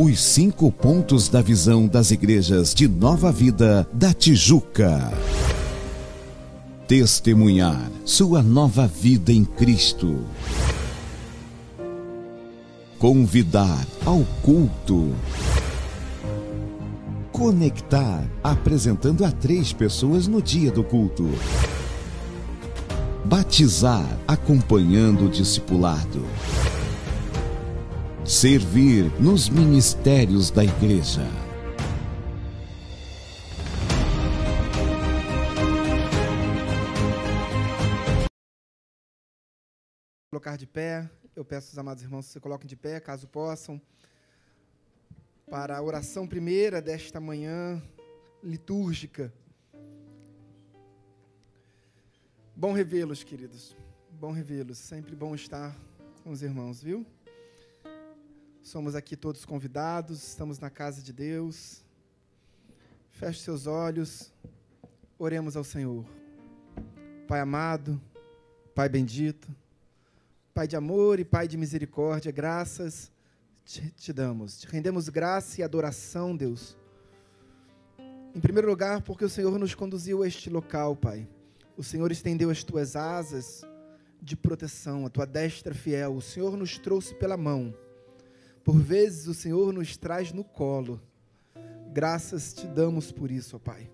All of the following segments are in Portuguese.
Os cinco pontos da visão das igrejas de Nova Vida da Tijuca. Testemunhar sua nova vida em Cristo. Convidar ao culto. Conectar, apresentando a três pessoas no dia do culto. Batizar, acompanhando o discipulado. Servir nos ministérios da igreja. colocar de pé. Eu peço aos amados irmãos que se coloquem de pé, caso possam, para a oração primeira desta manhã litúrgica. Bom revê-los, queridos. Bom revê-los. Sempre bom estar com os irmãos, viu? Somos aqui todos convidados, estamos na casa de Deus. Feche seus olhos, oremos ao Senhor. Pai amado, Pai bendito, Pai de amor e Pai de misericórdia, graças te, te, damos. Te rendemos graça e adoração, Deus. Em primeiro lugar, porque o Senhor nos conduziu a este local, Pai. O Senhor estendeu as tuas asas de proteção, a tua destra fiel. O Senhor nos trouxe pela mão. Por vezes o Senhor nos traz no colo. Graças te damos por isso, ó Pai.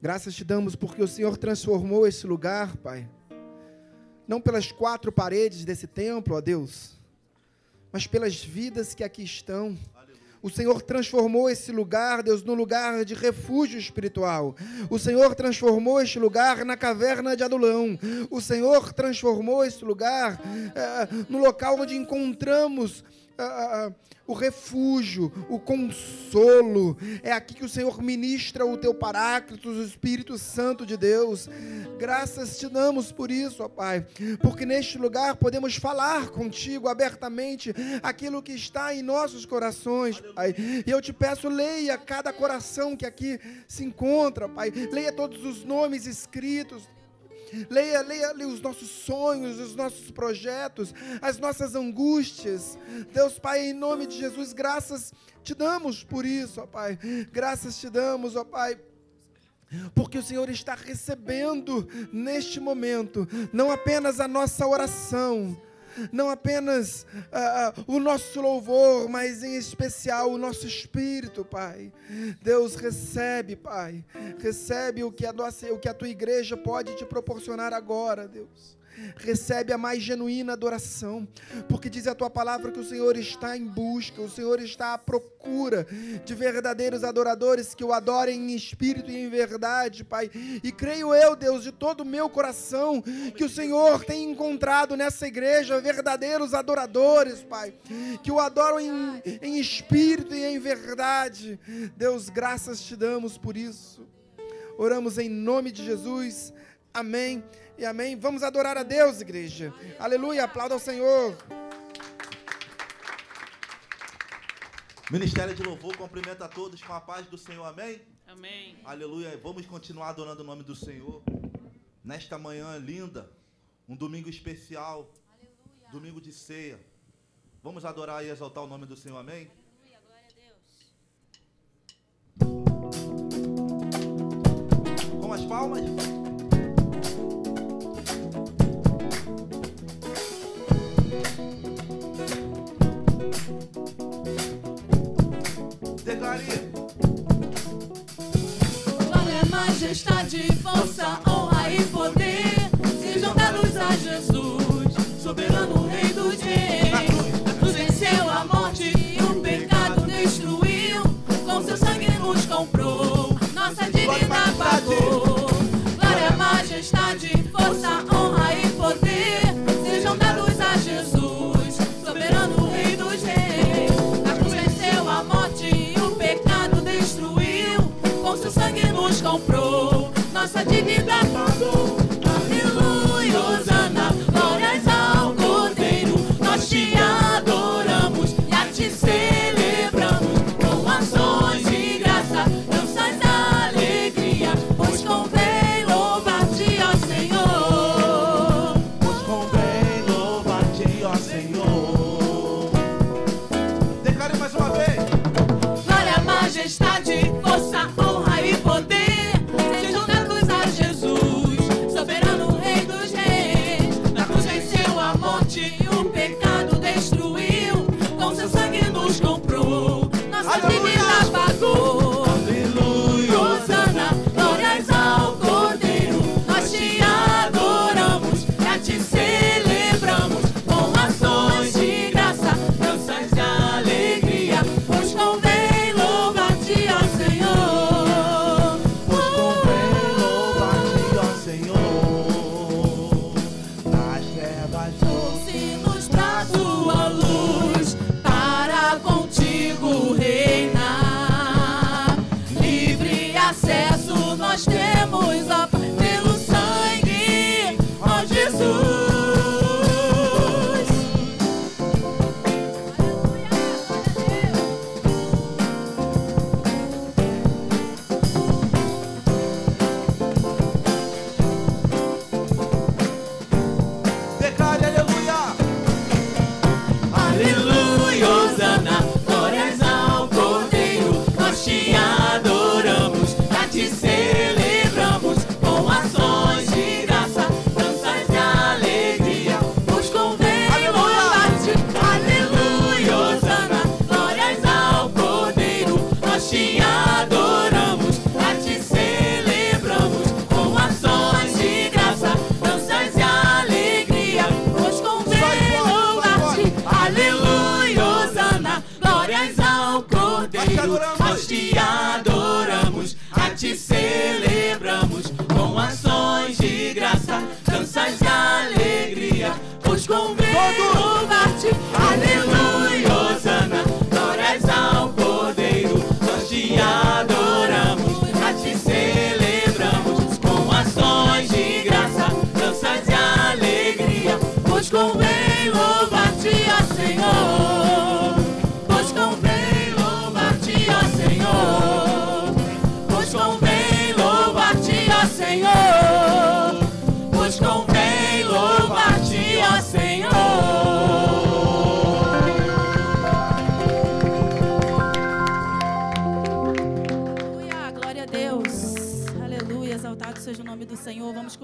Graças te damos porque o Senhor transformou esse lugar, Pai não pelas quatro paredes desse templo, ó Deus, mas pelas vidas que aqui estão. O Senhor transformou esse lugar, Deus, num lugar de refúgio espiritual. O Senhor transformou este lugar na caverna de Adulão. O Senhor transformou esse lugar é, no local onde encontramos uh, o refúgio, o consolo. É aqui que o Senhor ministra o teu Paráclito, o Espírito Santo de Deus. Graças te damos por isso, ó Pai, porque neste lugar podemos falar contigo abertamente aquilo que está em nossos corações, Pai. E eu te peço, leia cada coração que aqui se encontra, Pai. Leia todos os nomes escritos Leia, leia, leia os nossos sonhos, os nossos projetos, as nossas angústias. Deus Pai, em nome de Jesus, graças te damos por isso, ó Pai. Graças te damos, ó Pai. Porque o Senhor está recebendo neste momento não apenas a nossa oração, não apenas uh, o nosso louvor, mas em especial o nosso espírito, Pai. Deus recebe, Pai, recebe o que a nossa, o que a tua igreja pode te proporcionar agora, Deus recebe a mais genuína adoração, porque diz a tua palavra que o Senhor está em busca, o Senhor está à procura de verdadeiros adoradores que o adorem em espírito e em verdade, Pai. E creio eu, Deus, de todo o meu coração, que o Senhor tem encontrado nessa igreja verdadeiros adoradores, Pai, que o adoram em, em espírito e em verdade. Deus, graças te damos por isso. Oramos em nome de Jesus. Amém e amém. Vamos adorar a Deus, igreja. Aleluia, aplauda ao Senhor. Ministério de Louvor cumprimenta a todos com a paz do Senhor, amém? Amém. Aleluia. Vamos continuar adorando o nome do Senhor. Nesta manhã linda, um domingo especial, Aleluia. domingo de ceia. Vamos adorar e exaltar o nome do Senhor, amém? Aleluia, glória a Deus. Com as palmas. Glória, majestade, força, honra e poder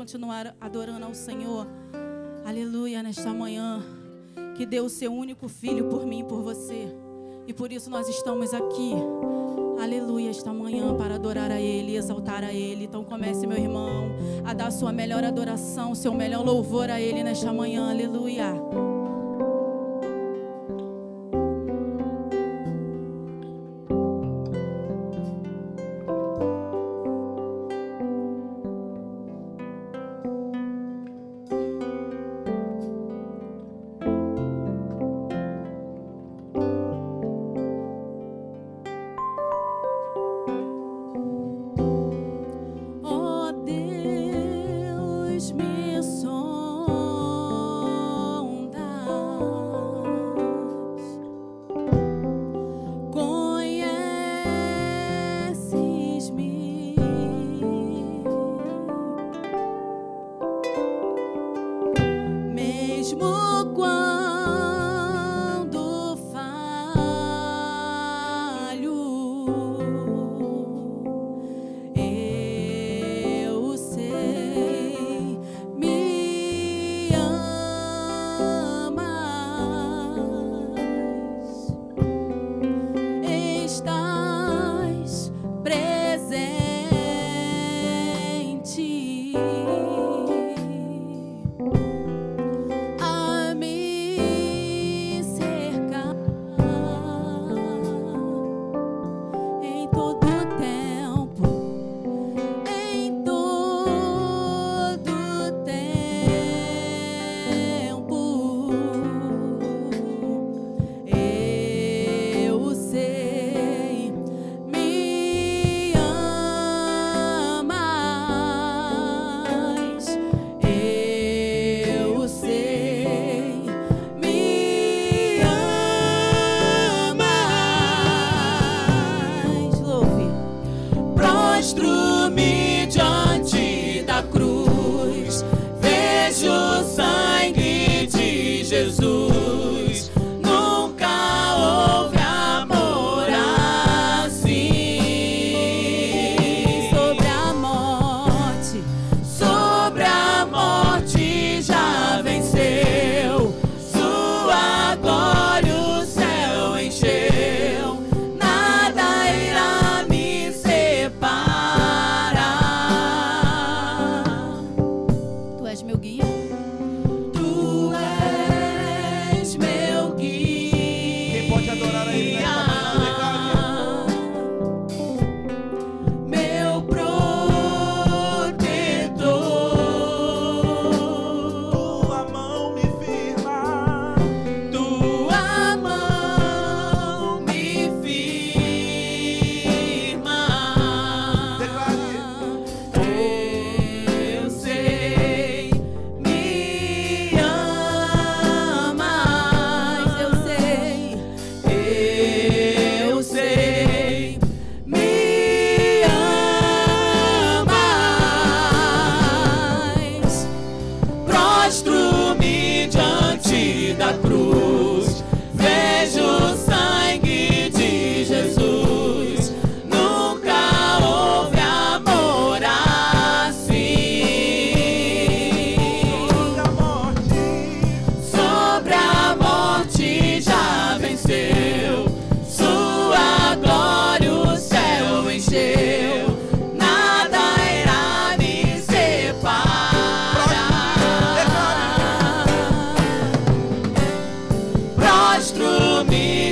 continuar adorando ao Senhor. Aleluia, nesta manhã, que deu o seu único filho por mim e por você. E por isso nós estamos aqui aleluia, esta manhã para adorar a Ele, exaltar a Ele. Então comece, meu irmão, a dar sua melhor adoração, seu melhor louvor a Ele nesta manhã, aleluia.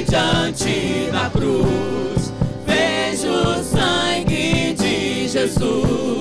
Diante da cruz. Vejo o sangue de Jesus.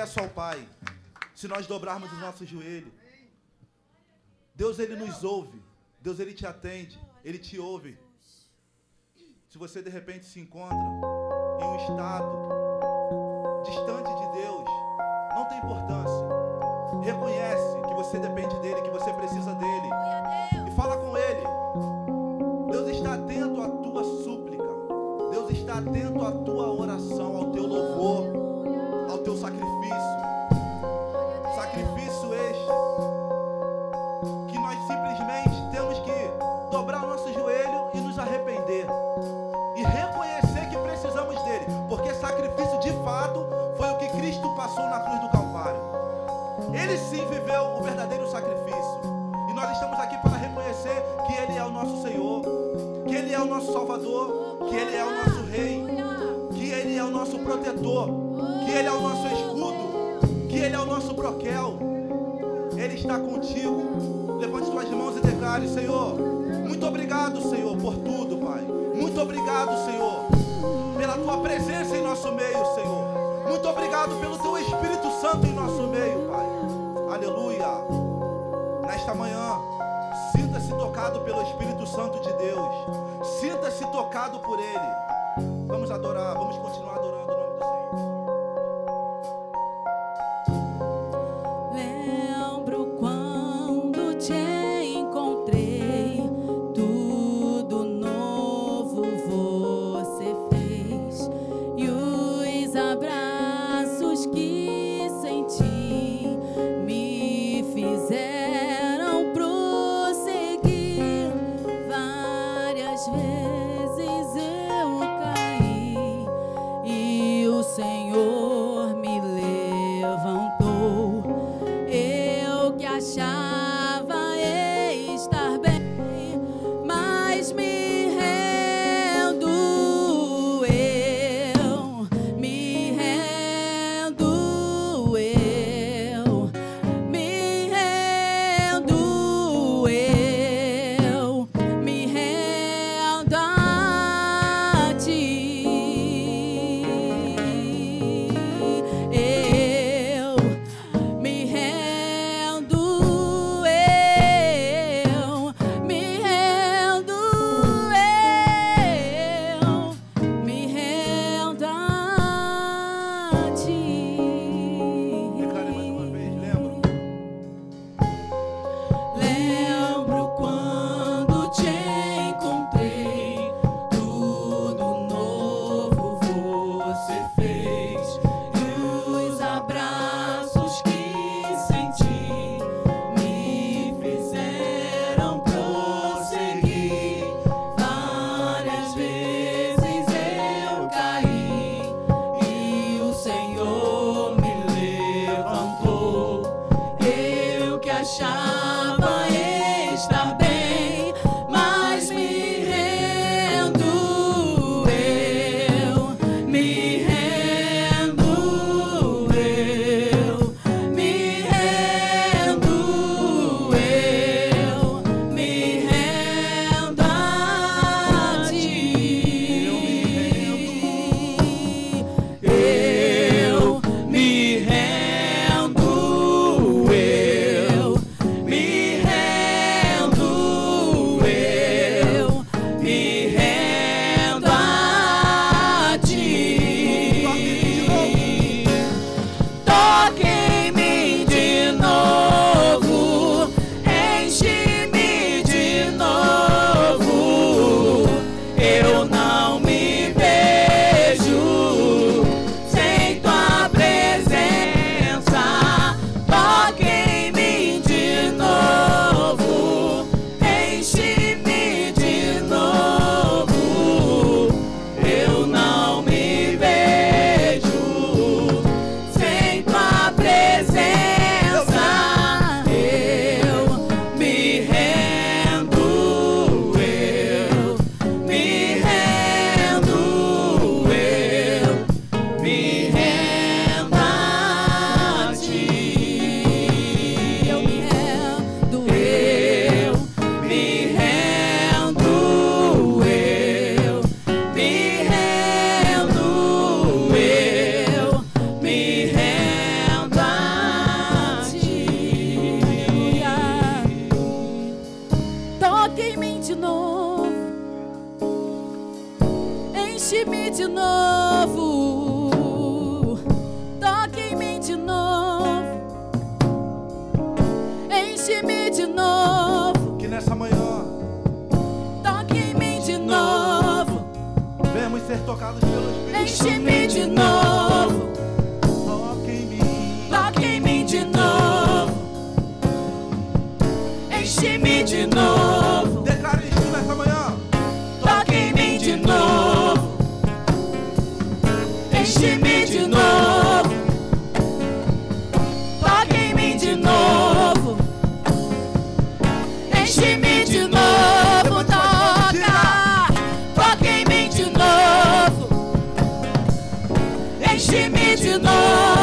Acesso ao Pai. Se nós dobrarmos os nossos joelhos. Deus ele nos ouve. Deus ele te atende. Ele te ouve. Se você de repente se encontra Ele sim viveu o verdadeiro sacrifício. E nós estamos aqui para reconhecer que Ele é o nosso Senhor, que Ele é o nosso Salvador, que Ele é o nosso Rei, que Ele é o nosso protetor, que Ele é o nosso escudo, que Ele é o nosso broquel. Ele está contigo. Levante suas mãos e declare, Senhor, muito obrigado, Senhor, por tudo, Pai. Muito obrigado, Senhor, pela tua presença em nosso meio, Senhor. Muito obrigado pelo teu Espírito Santo em nosso meio. Nesta manhã, sinta-se tocado pelo Espírito Santo de Deus. Sinta-se tocado por Ele. Vamos adorar, vamos continuar adorando. Toque em mim de novo, enche-me de novo. Toque em mim de novo, enche-me de novo. Que nessa manhã, toque em mim de novo. Vemos ser tocados pelo Espírito Enche-me de novo. Toque em mim, toque em mim de novo. Enche-me de novo. de nós.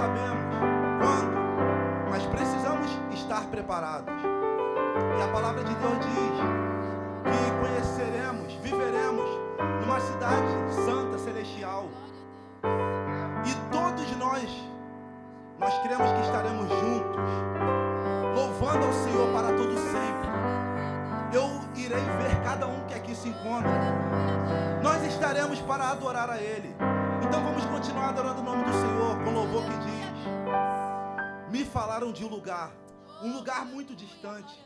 sabemos quando, mas precisamos estar preparados. E a palavra de Deus diz que conheceremos, viveremos numa cidade santa, celestial. E todos nós, nós cremos que estaremos juntos, louvando ao Senhor para todo sempre. Eu irei ver cada um que aqui se encontra. Nós estaremos para adorar a Ele. Então vamos continuar adorando o nome do Senhor com louvor que diz: Me falaram de um lugar, um lugar muito distante.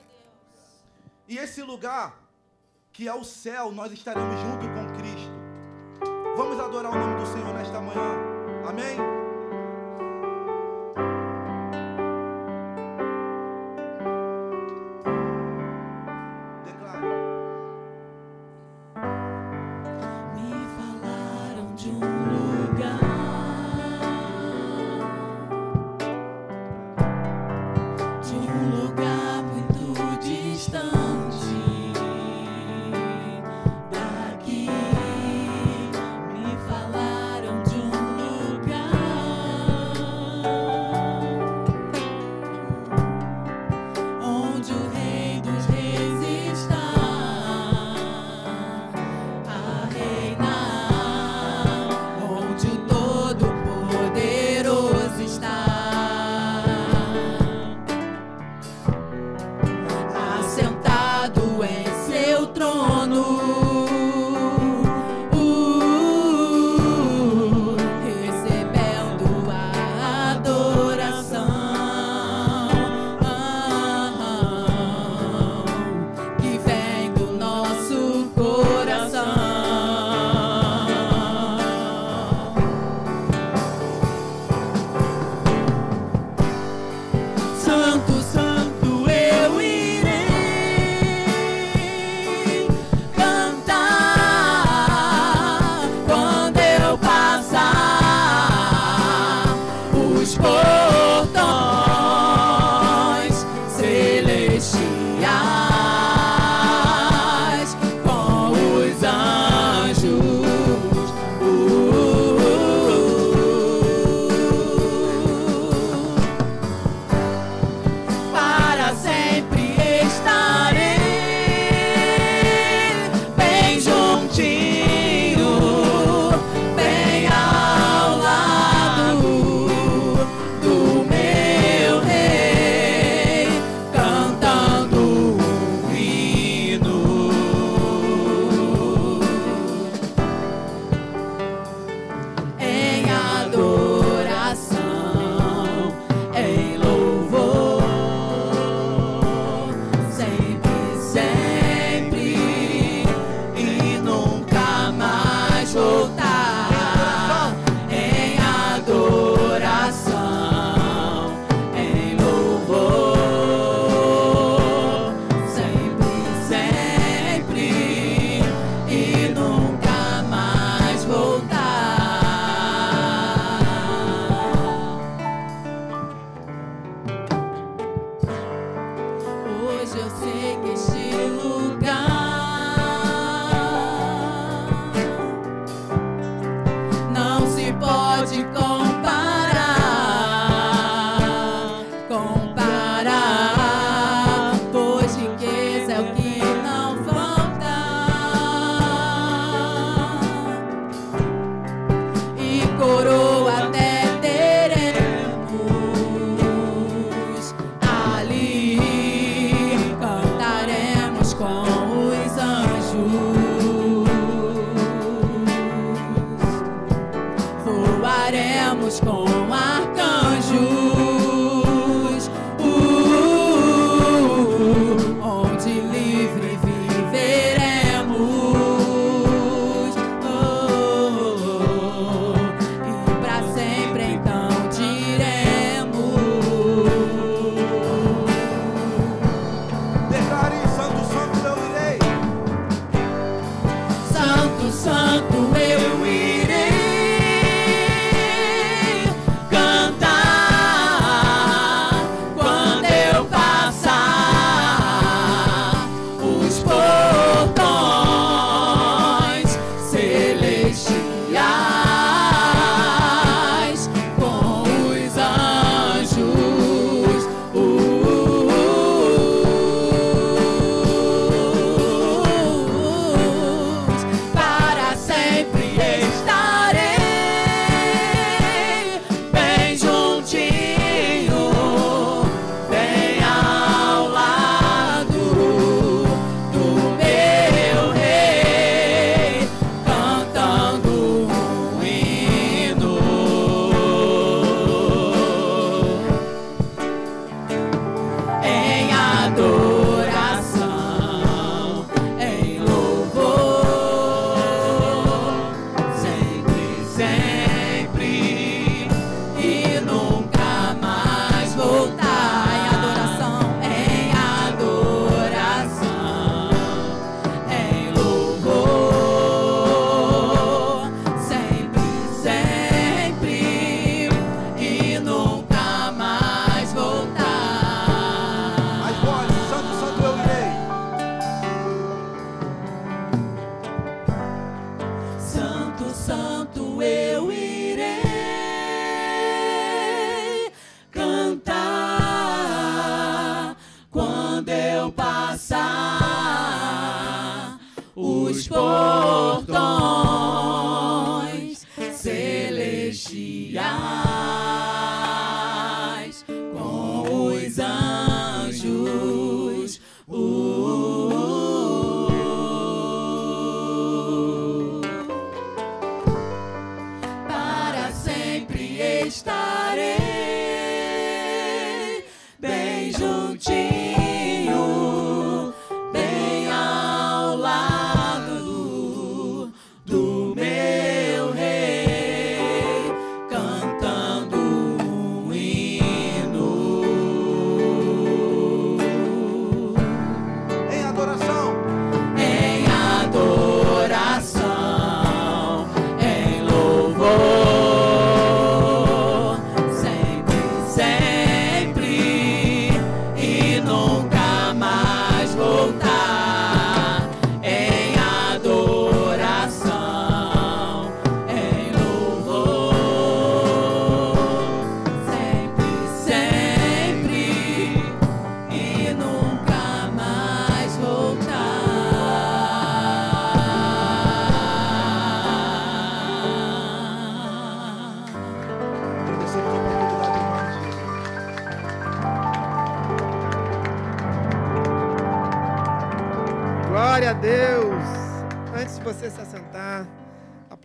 E esse lugar, que é o céu, nós estaremos junto com Cristo. Vamos adorar o nome do Senhor nesta manhã. Amém?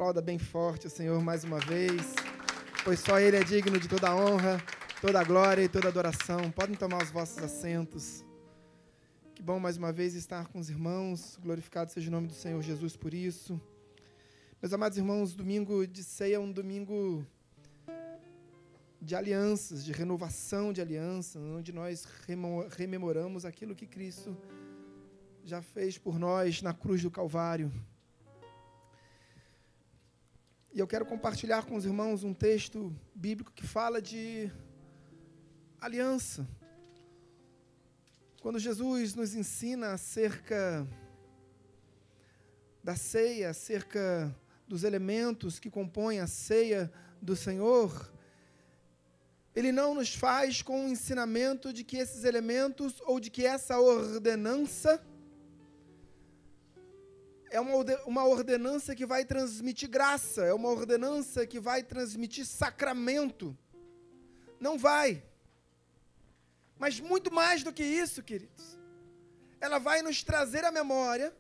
Aplauda bem forte o Senhor mais uma vez, pois só Ele é digno de toda honra, toda glória e toda adoração. Podem tomar os vossos assentos. Que bom mais uma vez estar com os irmãos. Glorificado seja o nome do Senhor Jesus por isso. Meus amados irmãos, domingo de ceia é um domingo de alianças, de renovação de alianças, onde nós rememoramos aquilo que Cristo já fez por nós na cruz do Calvário. Eu quero compartilhar com os irmãos um texto bíblico que fala de aliança. Quando Jesus nos ensina acerca da ceia, acerca dos elementos que compõem a ceia do Senhor, ele não nos faz com o ensinamento de que esses elementos ou de que essa ordenança é uma, uma ordenança que vai transmitir graça, é uma ordenança que vai transmitir sacramento. Não vai. Mas muito mais do que isso, queridos. Ela vai nos trazer à memória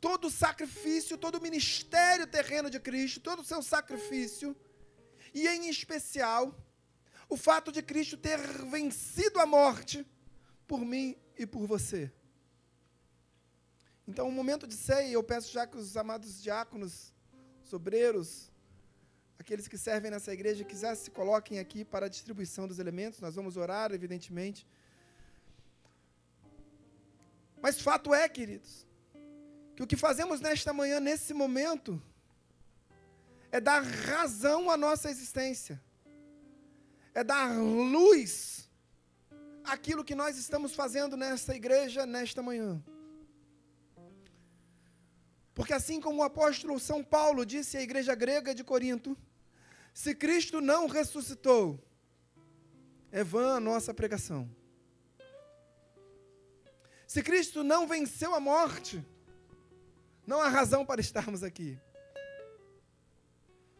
todo o sacrifício, todo o ministério terreno de Cristo, todo o seu sacrifício, e em especial, o fato de Cristo ter vencido a morte por mim e por você. Então, um momento de ceia, eu peço já que os amados diáconos, sobreiros, aqueles que servem nessa igreja, quiser se coloquem aqui para a distribuição dos elementos. Nós vamos orar, evidentemente. Mas fato é, queridos, que o que fazemos nesta manhã, nesse momento, é dar razão à nossa existência, é dar luz àquilo que nós estamos fazendo nesta igreja, nesta manhã. Porque assim como o apóstolo São Paulo disse à igreja grega de Corinto, se Cristo não ressuscitou, é vã a nossa pregação. Se Cristo não venceu a morte, não há razão para estarmos aqui.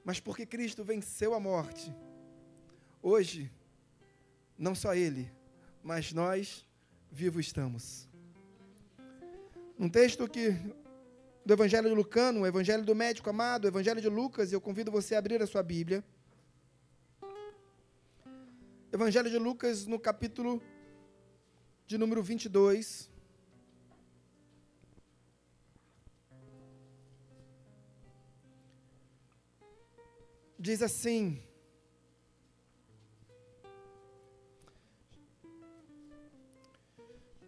Mas porque Cristo venceu a morte, hoje, não só Ele, mas nós vivos estamos. Um texto que do Evangelho de Lucano, o Evangelho do Médico Amado, o Evangelho de Lucas, e eu convido você a abrir a sua Bíblia. Evangelho de Lucas, no capítulo de número 22. Diz assim: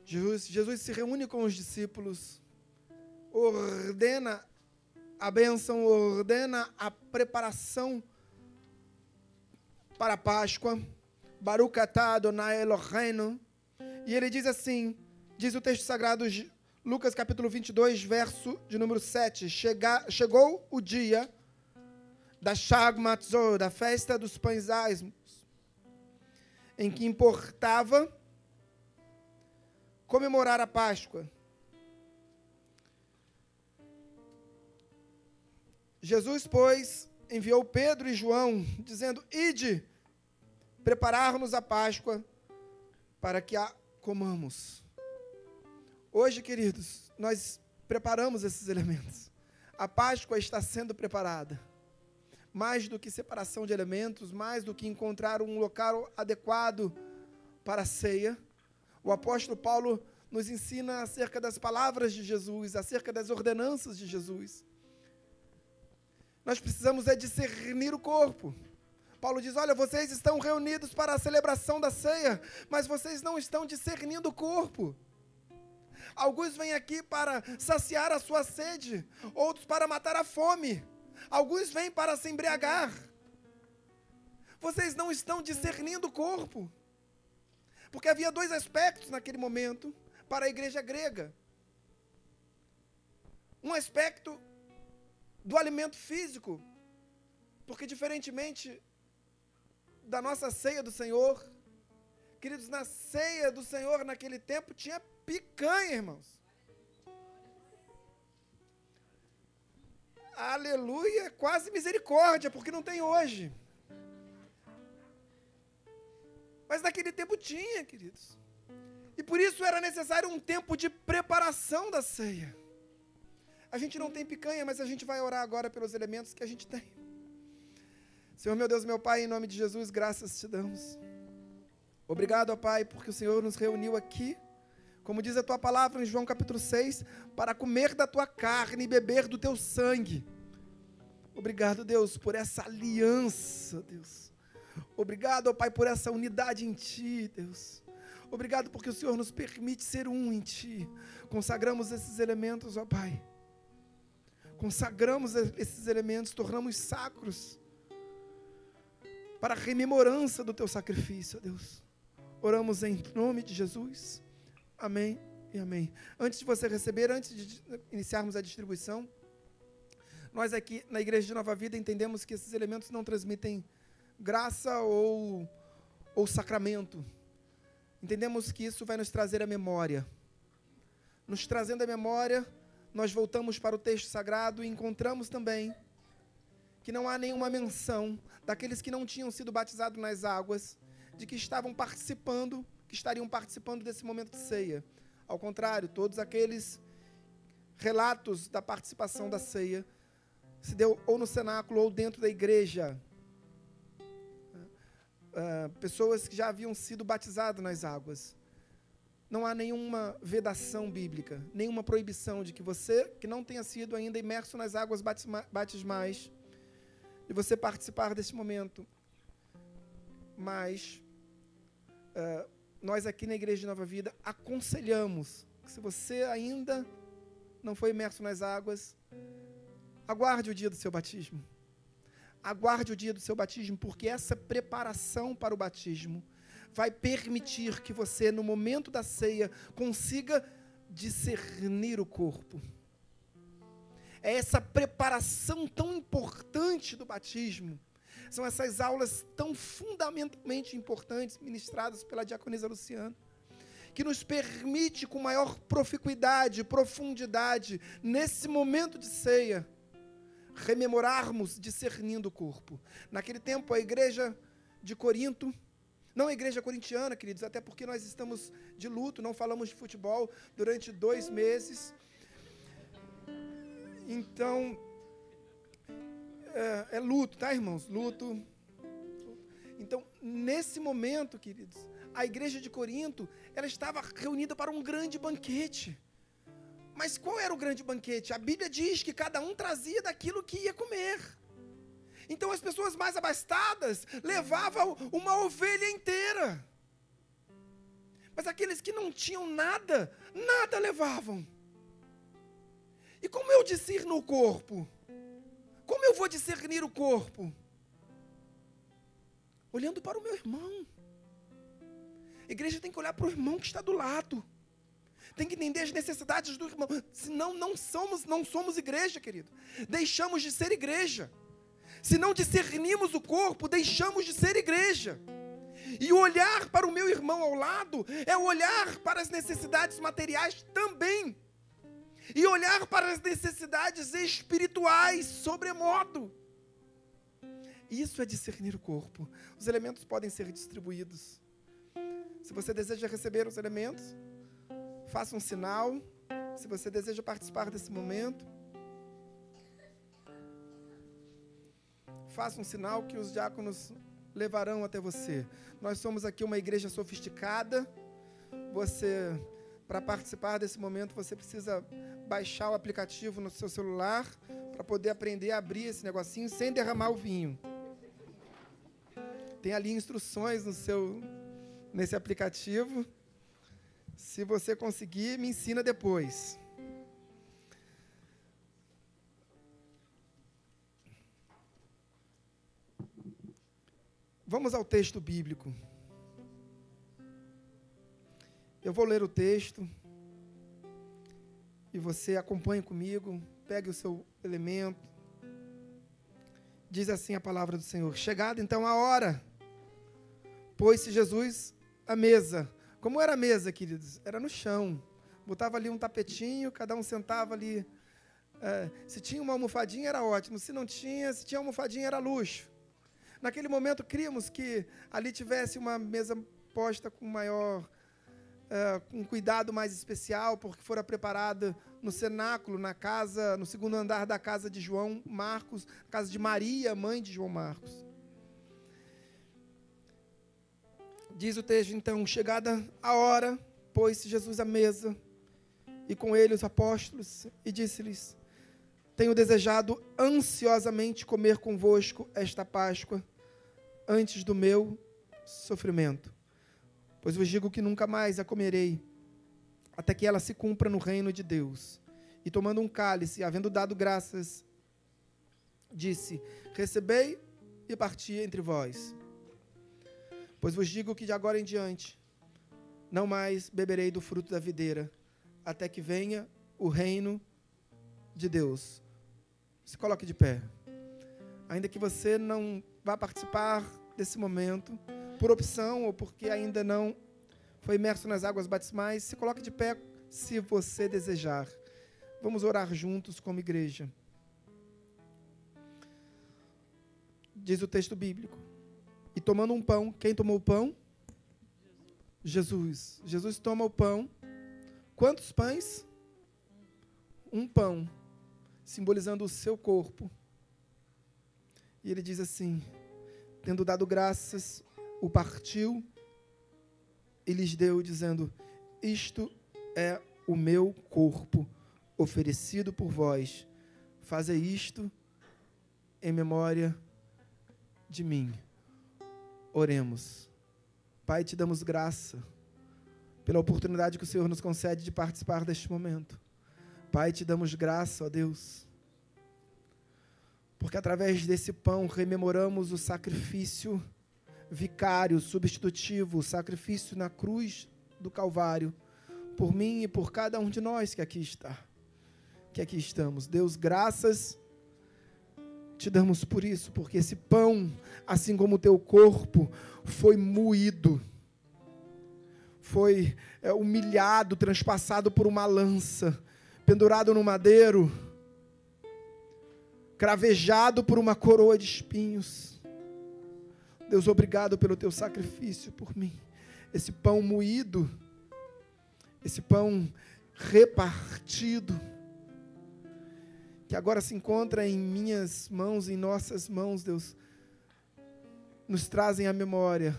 Jesus, Jesus se reúne com os discípulos ordena a bênção, ordena a preparação para a Páscoa. Baruch atah Adonai Eloheinu. E ele diz assim, diz o texto sagrado, Lucas capítulo 22, verso de número 7. Chega, chegou o dia da Shag Matzor, da festa dos pães asmos, em que importava comemorar a Páscoa. Jesus, pois, enviou Pedro e João, dizendo: Ide, preparar-nos a Páscoa, para que a comamos. Hoje, queridos, nós preparamos esses elementos. A Páscoa está sendo preparada. Mais do que separação de elementos, mais do que encontrar um local adequado para a ceia, o apóstolo Paulo nos ensina acerca das palavras de Jesus, acerca das ordenanças de Jesus. Nós precisamos é discernir o corpo. Paulo diz: Olha, vocês estão reunidos para a celebração da ceia, mas vocês não estão discernindo o corpo. Alguns vêm aqui para saciar a sua sede, outros para matar a fome, alguns vêm para se embriagar. Vocês não estão discernindo o corpo. Porque havia dois aspectos naquele momento para a igreja grega. Um aspecto do alimento físico. Porque, diferentemente da nossa ceia do Senhor, queridos, na ceia do Senhor naquele tempo tinha picanha, irmãos. Aleluia, quase misericórdia, porque não tem hoje. Mas naquele tempo tinha, queridos. E por isso era necessário um tempo de preparação da ceia. A gente não tem picanha, mas a gente vai orar agora pelos elementos que a gente tem. Senhor, meu Deus, meu Pai, em nome de Jesus, graças te damos. Obrigado, ó Pai, porque o Senhor nos reuniu aqui, como diz a tua palavra em João capítulo 6, para comer da tua carne e beber do teu sangue. Obrigado, Deus, por essa aliança, Deus. Obrigado, ó Pai, por essa unidade em Ti, Deus. Obrigado porque o Senhor nos permite ser um em Ti. Consagramos esses elementos, ó Pai. Consagramos esses elementos, tornamos sacros para a rememorança do Teu sacrifício, Deus. Oramos em nome de Jesus. Amém e amém. Antes de você receber, antes de iniciarmos a distribuição, nós aqui na Igreja de Nova Vida entendemos que esses elementos não transmitem graça ou, ou sacramento. Entendemos que isso vai nos trazer a memória. Nos trazendo a memória, nós voltamos para o texto sagrado e encontramos também que não há nenhuma menção daqueles que não tinham sido batizados nas águas, de que estavam participando, que estariam participando desse momento de ceia. Ao contrário, todos aqueles relatos da participação da ceia se deu ou no cenáculo ou dentro da igreja, uh, pessoas que já haviam sido batizadas nas águas. Não há nenhuma vedação bíblica, nenhuma proibição de que você, que não tenha sido ainda imerso nas águas batismais, de você participar desse momento. Mas uh, nós aqui na Igreja de Nova Vida aconselhamos que se você ainda não foi imerso nas águas, aguarde o dia do seu batismo aguarde o dia do seu batismo, porque essa preparação para o batismo vai permitir que você, no momento da ceia, consiga discernir o corpo. É essa preparação tão importante do batismo. São essas aulas tão fundamentalmente importantes ministradas pela diaconisa Luciana, que nos permite com maior proficuidade, profundidade, nesse momento de ceia, rememorarmos discernindo o corpo. Naquele tempo, a igreja de Corinto, não a igreja corintiana, queridos, até porque nós estamos de luto, não falamos de futebol durante dois meses. Então, é, é luto, tá, irmãos? Luto. Então, nesse momento, queridos, a igreja de Corinto, ela estava reunida para um grande banquete. Mas qual era o grande banquete? A Bíblia diz que cada um trazia daquilo que ia comer. Então as pessoas mais abastadas levavam uma ovelha inteira. Mas aqueles que não tinham nada, nada levavam. E como eu discerno o corpo? Como eu vou discernir o corpo? Olhando para o meu irmão. A igreja tem que olhar para o irmão que está do lado tem que entender as necessidades do irmão. Senão não somos, não somos igreja, querido. Deixamos de ser igreja. Se não discernimos o corpo, deixamos de ser igreja. E olhar para o meu irmão ao lado é olhar para as necessidades materiais também. E olhar para as necessidades espirituais, sobremodo. Isso é discernir o corpo. Os elementos podem ser distribuídos. Se você deseja receber os elementos, Faça um sinal se você deseja participar desse momento. Faça um sinal que os diáconos levarão até você. Nós somos aqui uma igreja sofisticada. Você, para participar desse momento, você precisa baixar o aplicativo no seu celular para poder aprender a abrir esse negocinho sem derramar o vinho. Tem ali instruções no seu nesse aplicativo. Se você conseguir, me ensina depois. Vamos ao texto bíblico. Eu vou ler o texto e você acompanha comigo, pegue o seu elemento. Diz assim a palavra do Senhor: Chegada então a hora, pôs-se Jesus à mesa como era a mesa, queridos? Era no chão. Botava ali um tapetinho, cada um sentava ali. É, se tinha uma almofadinha, era ótimo. Se não tinha, se tinha almofadinha, era luxo. Naquele momento, queríamos que ali tivesse uma mesa posta com maior, é, com cuidado mais especial, porque fora preparada no cenáculo, na casa, no segundo andar da casa de João Marcos, casa de Maria, mãe de João Marcos. Diz o texto então: chegada a hora, pôs-se Jesus à mesa e com ele os apóstolos e disse-lhes: Tenho desejado ansiosamente comer convosco esta Páscoa antes do meu sofrimento. Pois vos digo que nunca mais a comerei, até que ela se cumpra no reino de Deus. E tomando um cálice, havendo dado graças, disse: Recebei e parti entre vós. Pois vos digo que de agora em diante não mais beberei do fruto da videira, até que venha o reino de Deus. Se coloque de pé. Ainda que você não vá participar desse momento, por opção ou porque ainda não foi imerso nas águas batismais, se coloque de pé se você desejar. Vamos orar juntos como igreja. Diz o texto bíblico. E tomando um pão, quem tomou o pão? Jesus. Jesus toma o pão. Quantos pães? Um pão, simbolizando o seu corpo. E ele diz assim: tendo dado graças, o partiu e lhes deu, dizendo: Isto é o meu corpo, oferecido por vós. Fazei isto em memória de mim. Oremos. Pai, te damos graça pela oportunidade que o Senhor nos concede de participar deste momento. Pai, te damos graça, ó Deus, porque através desse pão rememoramos o sacrifício vicário, substitutivo, o sacrifício na cruz do Calvário, por mim e por cada um de nós que aqui está, que aqui estamos. Deus, graças te damos por isso, porque esse pão, assim como o teu corpo, foi moído, foi é, humilhado, transpassado por uma lança, pendurado no madeiro, cravejado por uma coroa de espinhos. Deus, obrigado pelo teu sacrifício por mim. Esse pão moído, esse pão repartido que agora se encontra em minhas mãos, em nossas mãos, Deus, nos trazem a memória,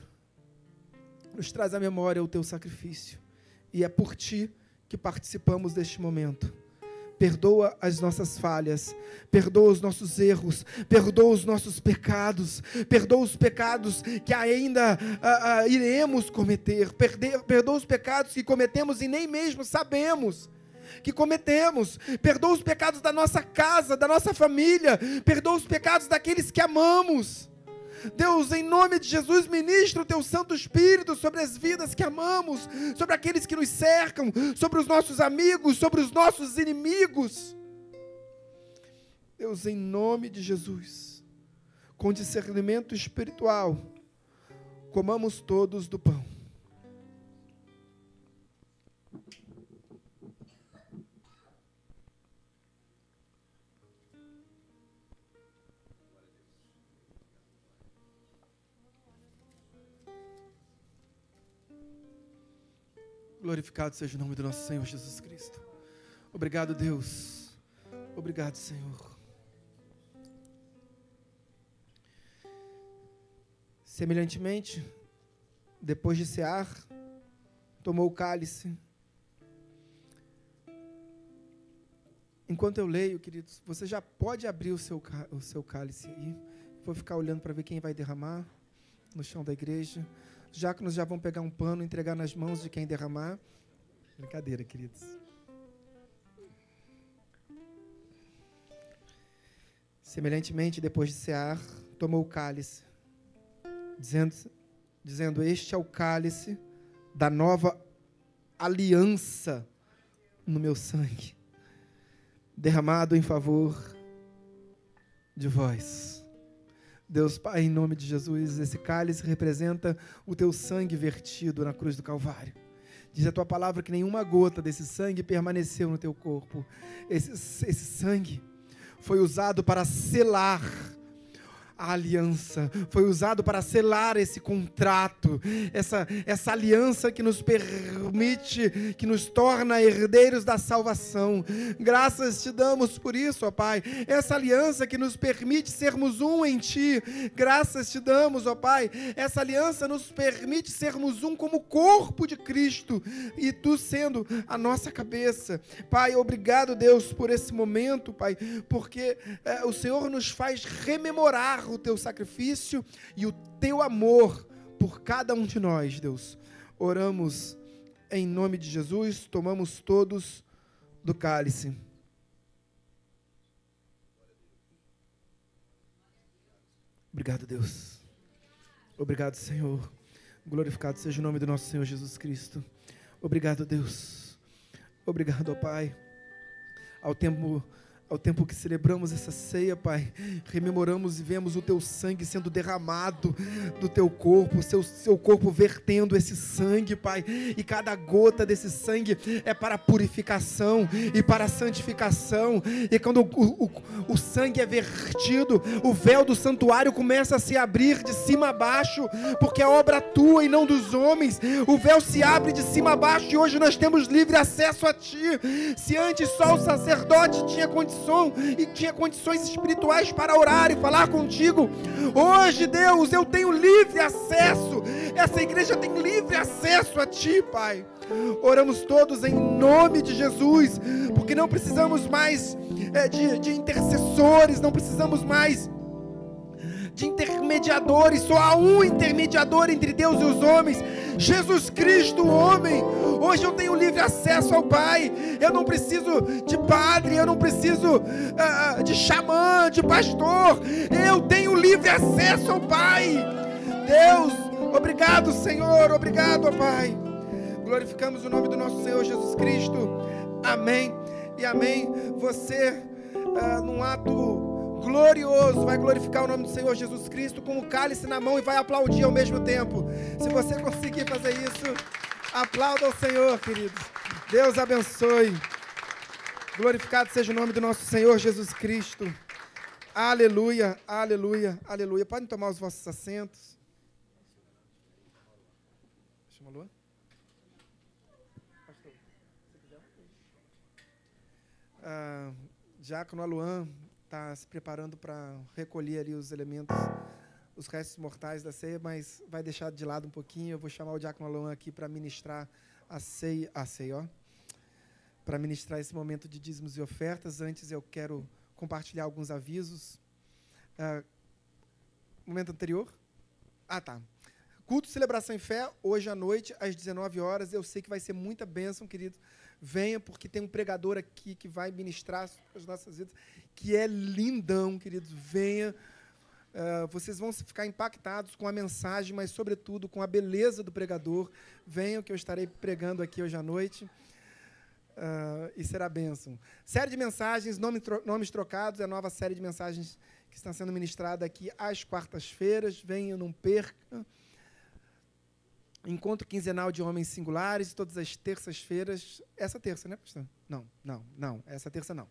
nos traz a memória o teu sacrifício. E é por ti que participamos deste momento. Perdoa as nossas falhas, perdoa os nossos erros, perdoa os nossos pecados, perdoa os pecados que ainda uh, uh, iremos cometer, perdoa os pecados que cometemos e nem mesmo sabemos que cometemos, perdoa os pecados da nossa casa, da nossa família, perdoa os pecados daqueles que amamos. Deus, em nome de Jesus, ministra o teu Santo Espírito sobre as vidas que amamos, sobre aqueles que nos cercam, sobre os nossos amigos, sobre os nossos inimigos. Deus, em nome de Jesus, com discernimento espiritual, comamos todos do pão. Glorificado seja o nome do nosso Senhor Jesus Cristo. Obrigado, Deus. Obrigado, Senhor. Semelhantemente, depois de cear, tomou o cálice. Enquanto eu leio, queridos, você já pode abrir o seu, o seu cálice aí. Vou ficar olhando para ver quem vai derramar no chão da igreja diáconos já vão pegar um pano e entregar nas mãos de quem derramar. Brincadeira, queridos. Semelhantemente, depois de cear, tomou o cálice, dizendo, dizendo: Este é o cálice da nova aliança no meu sangue, derramado em favor de vós. Deus Pai, em nome de Jesus, esse cálice representa o teu sangue vertido na cruz do Calvário. Diz a tua palavra que nenhuma gota desse sangue permaneceu no teu corpo. Esse, esse sangue foi usado para selar a aliança, foi usado para selar esse contrato, essa, essa aliança que nos permite, que nos torna herdeiros da salvação. Graças te damos por isso, ó Pai. Essa aliança que nos permite sermos um em Ti. Graças te damos, ó Pai. Essa aliança nos permite sermos um como corpo de Cristo e Tu sendo a nossa cabeça. Pai, obrigado, Deus, por esse momento, Pai, porque é, o Senhor nos faz rememorar o teu sacrifício e o teu amor por cada um de nós, Deus. Oramos em nome de Jesus, tomamos todos do cálice. Obrigado, Deus. Obrigado, Senhor. Glorificado seja o nome do nosso Senhor Jesus Cristo. Obrigado, Deus. Obrigado, Pai. Ao tempo ao tempo que celebramos essa ceia, Pai, rememoramos e vemos o teu sangue sendo derramado do teu corpo, seu, seu corpo vertendo esse sangue, Pai, e cada gota desse sangue é para purificação e para santificação, e quando o, o, o sangue é vertido, o véu do santuário começa a se abrir de cima a baixo, porque é obra tua e não dos homens, o véu se abre de cima a baixo e hoje nós temos livre acesso a Ti, se antes só o sacerdote tinha condição e tinha condições espirituais para orar e falar contigo. Hoje, Deus, eu tenho livre acesso. Essa igreja tem livre acesso a ti, Pai. Oramos todos em nome de Jesus, porque não precisamos mais é, de, de intercessores, não precisamos mais de intermediadores, só há um intermediador entre Deus e os homens, Jesus Cristo, o homem. Hoje eu tenho livre acesso ao Pai. Eu não preciso de padre, eu não preciso uh, de xamã, de pastor. Eu tenho livre acesso ao Pai. Deus, obrigado, Senhor, obrigado, Pai. Glorificamos o nome do nosso Senhor Jesus Cristo. Amém e amém. Você, uh, num ato glorioso, vai glorificar o nome do Senhor Jesus Cristo com o cálice na mão e vai aplaudir ao mesmo tempo. Se você conseguir fazer isso, aplauda ao Senhor, queridos. Deus abençoe. Glorificado seja o nome do nosso Senhor Jesus Cristo. Aleluia, aleluia, aleluia. Podem tomar os vossos assentos. Chama. Ah, Diácono Aluan, está se preparando para recolher ali os elementos, os restos mortais da ceia, mas vai deixar de lado um pouquinho. Eu vou chamar o Diácono Alon aqui para ministrar a ceia, a ceia, ó, para ministrar esse momento de dízimos e ofertas. Antes eu quero compartilhar alguns avisos. Uh, momento anterior? Ah, tá. Culto, celebração em fé, hoje à noite, às 19 horas. Eu sei que vai ser muita bênção, querido. Venha, porque tem um pregador aqui que vai ministrar as nossas vidas que é lindão, queridos. Venha. Uh, vocês vão ficar impactados com a mensagem, mas, sobretudo, com a beleza do pregador. Venham, que eu estarei pregando aqui hoje à noite. Uh, e será bênção. Série de mensagens, nome, tro nomes trocados, é a nova série de mensagens que está sendo ministrada aqui às quartas-feiras. Venham, não perca. Encontro quinzenal de homens singulares, todas as terças-feiras. Essa terça, né, pastor? Não, não, não. Essa terça não.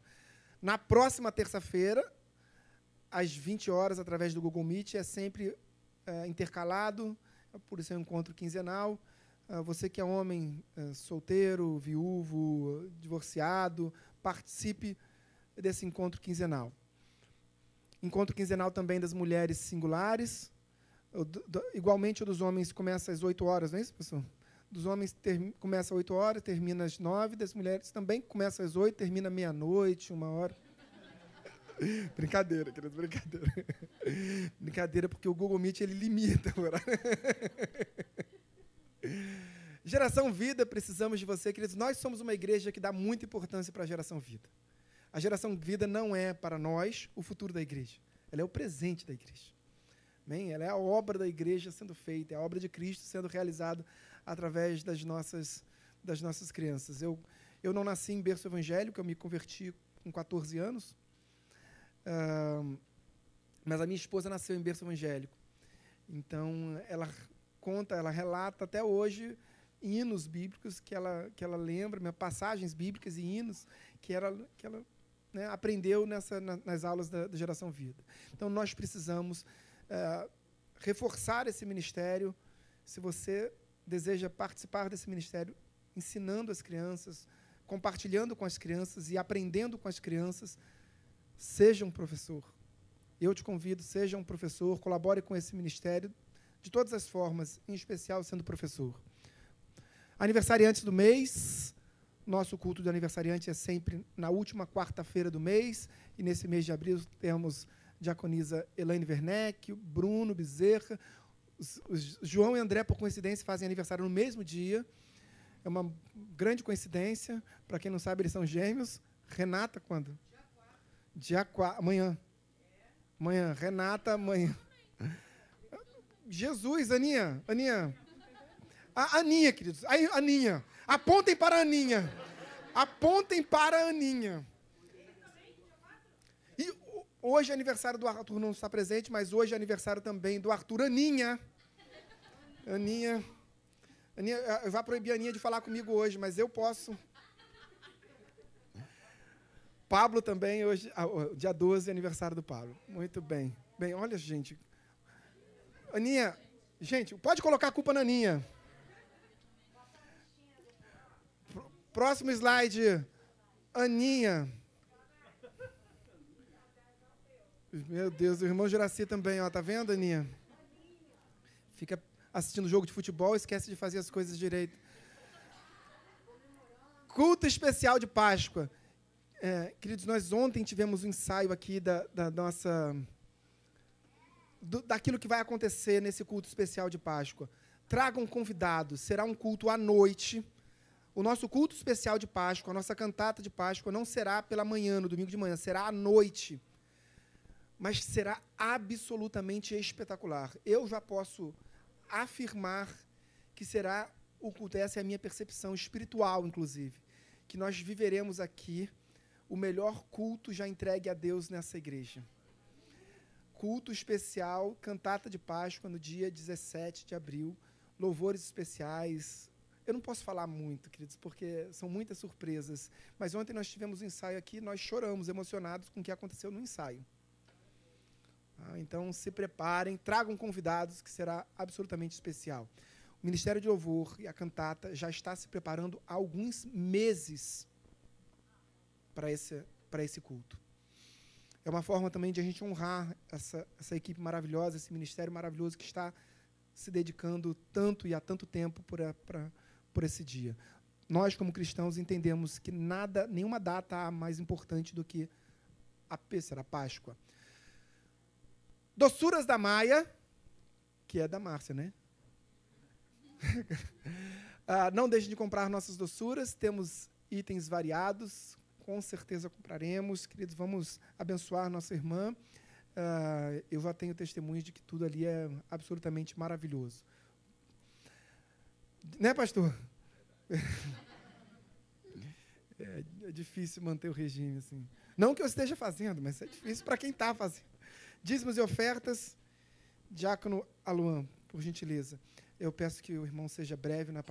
Na próxima terça-feira, às 20 horas, através do Google Meet, é sempre é, intercalado, por isso é um encontro quinzenal. Uh, você que é homem uh, solteiro, viúvo, divorciado, participe desse encontro quinzenal. Encontro quinzenal também das mulheres singulares. Igualmente o dos homens começa às 8 horas, não é isso, pessoal? Dos homens ter, começa às 8 horas, termina às 9, das mulheres também começa às 8, termina meia-noite, uma hora. brincadeira, querido, brincadeira. brincadeira, porque o Google Meet ele limita. geração Vida, precisamos de você, queridos. Nós somos uma igreja que dá muita importância para a geração Vida. A geração Vida não é para nós o futuro da igreja. Ela é o presente da igreja. Bem, ela é a obra da igreja sendo feita, é a obra de Cristo sendo realizada através das nossas, das nossas crianças. Eu, eu não nasci em berço evangélico, eu me converti com 14 anos, uh, mas a minha esposa nasceu em berço evangélico. Então, ela conta, ela relata até hoje hinos bíblicos que ela, que ela lembra, passagens bíblicas e hinos que ela, que ela né, aprendeu nessa, na, nas aulas da, da, Geração Vida. Então, nós precisamos uh, reforçar esse ministério. Se você deseja participar desse ministério, ensinando as crianças, compartilhando com as crianças e aprendendo com as crianças, seja um professor. Eu te convido, seja um professor, colabore com esse ministério de todas as formas, em especial sendo professor. Aniversariantes do mês, nosso culto de aniversariante é sempre na última quarta-feira do mês, e nesse mês de abril temos diaconisa Elaine Werneck, Bruno Bezerra, João e André, por coincidência, fazem aniversário no mesmo dia. É uma grande coincidência. Para quem não sabe, eles são gêmeos. Renata, quando? Dia 4. Amanhã. Amanhã. Renata, amanhã. Jesus, Aninha. Aninha. A Aninha, queridos. Aí, Aninha. Apontem para a Aninha. Apontem para a Aninha. Hoje é aniversário do Arthur, não está presente, mas hoje é aniversário também do Arthur Aninha. Aninha. Aninha, eu vou proibir a Aninha de falar comigo hoje, mas eu posso. Pablo também, hoje, ah, dia 12, é aniversário do Pablo. Muito bem. Bem, olha, gente. Aninha, gente, pode colocar a culpa na Aninha. Próximo slide. Aninha. Meu Deus, o irmão Juraci também, ó, tá vendo, Aninha? Fica assistindo jogo de futebol, esquece de fazer as coisas direito. Culto especial de Páscoa. É, queridos, nós ontem tivemos um ensaio aqui da, da nossa. Do, daquilo que vai acontecer nesse culto especial de Páscoa. Tragam convidados, será um culto à noite o nosso culto especial de Páscoa, a nossa cantata de Páscoa, não será pela manhã, no domingo de manhã, será à noite. Mas será absolutamente espetacular. Eu já posso afirmar que será o culto, essa é a minha percepção espiritual, inclusive, que nós viveremos aqui o melhor culto já entregue a Deus nessa igreja. Culto especial, cantata de Páscoa no dia 17 de abril, louvores especiais, eu não posso falar muito, queridos, porque são muitas surpresas. Mas ontem nós tivemos um ensaio aqui, nós choramos, emocionados com o que aconteceu no ensaio. Ah, então se preparem, tragam convidados, que será absolutamente especial. O Ministério de Louvor e a cantata já está se preparando há alguns meses para esse, para esse culto. É uma forma também de a gente honrar essa, essa equipe maravilhosa, esse ministério maravilhoso que está se dedicando tanto e há tanto tempo para por esse dia. Nós, como cristãos, entendemos que nada, nenhuma data há mais importante do que a Pêssera, a Páscoa. Doçuras da Maia, que é da Márcia, né? ah, não deixe de comprar nossas doçuras, temos itens variados, com certeza compraremos. Queridos, vamos abençoar nossa irmã. Ah, eu já tenho testemunhos de que tudo ali é absolutamente maravilhoso. Né, pastor? É, é, difícil manter o regime assim. Não que eu esteja fazendo, mas é difícil para quem está fazendo. Dízimos e ofertas. Diácono Aluan, por gentileza. Eu peço que o irmão seja breve na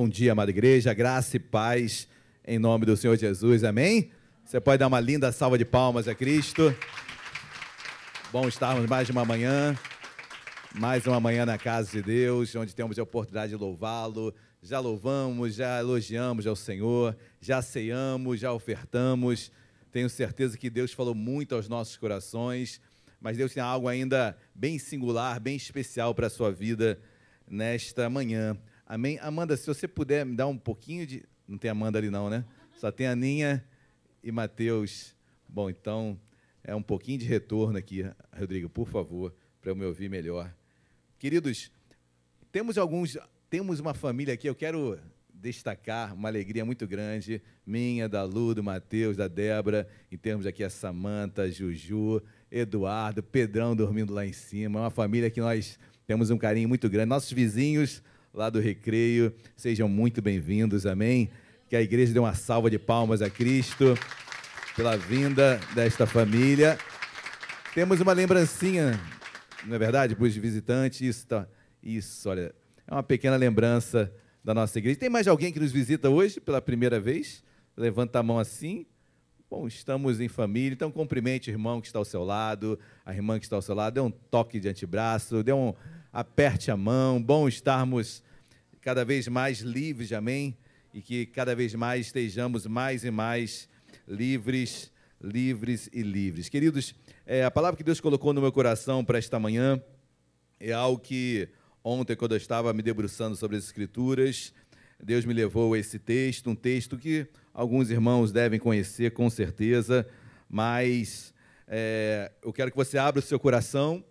Bom dia, amada igreja, graça e paz em nome do Senhor Jesus, amém? Você pode dar uma linda salva de palmas a Cristo. Bom estarmos mais uma manhã Mais uma manhã na casa de Deus, onde temos a oportunidade de louvá-lo. Já louvamos, já elogiamos ao Senhor, já ceiamos, já ofertamos. Tenho certeza que Deus falou muito aos nossos corações, mas Deus tem algo ainda bem singular, bem especial para a sua vida nesta manhã. Amém? Amanda, se você puder me dar um pouquinho de. Não tem Amanda ali, não, né? Só tem a Aninha e Mateus. Bom, então é um pouquinho de retorno aqui, Rodrigo, por favor, para eu me ouvir melhor. Queridos, temos alguns, temos uma família aqui, eu quero destacar uma alegria muito grande, minha, da Lu, do Matheus, da Débora, em termos aqui a Samanta, Juju, Eduardo, Pedrão dormindo lá em cima, uma família que nós temos um carinho muito grande. Nossos vizinhos lá do Recreio, sejam muito bem-vindos, amém? Que a igreja dê uma salva de palmas a Cristo pela vinda desta família. Temos uma lembrancinha, não é verdade, para os visitantes? Isso, tá, isso, olha, é uma pequena lembrança da nossa igreja. Tem mais alguém que nos visita hoje pela primeira vez? Levanta a mão assim. Bom, estamos em família, então cumprimente o irmão que está ao seu lado, a irmã que está ao seu lado, dê um toque de antebraço, dê um aperte a mão. Bom estarmos cada vez mais livres, amém? E que cada vez mais estejamos mais e mais livres, livres e livres. Queridos, é, a palavra que Deus colocou no meu coração para esta manhã é algo que ontem, quando eu estava me debruçando sobre as Escrituras, Deus me levou a esse texto, um texto que alguns irmãos devem conhecer com certeza, mas é, eu quero que você abra o seu coração.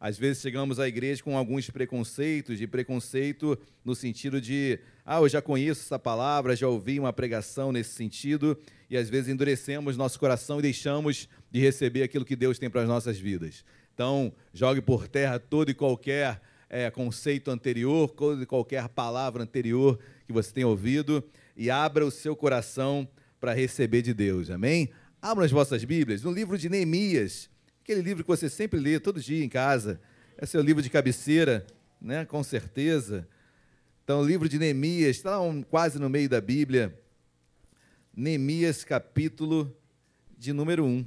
Às vezes chegamos à igreja com alguns preconceitos, de preconceito no sentido de, ah, eu já conheço essa palavra, já ouvi uma pregação nesse sentido, e às vezes endurecemos nosso coração e deixamos de receber aquilo que Deus tem para as nossas vidas. Então, jogue por terra todo e qualquer é, conceito anterior, toda e qualquer palavra anterior que você tenha ouvido e abra o seu coração para receber de Deus. Amém? Abra as vossas Bíblias no livro de Neemias, aquele livro que você sempre lê todo dia em casa. É seu livro de cabeceira, né? Com certeza. Então, o livro de Neemias está um, quase no meio da Bíblia. Neemias, capítulo de número 1.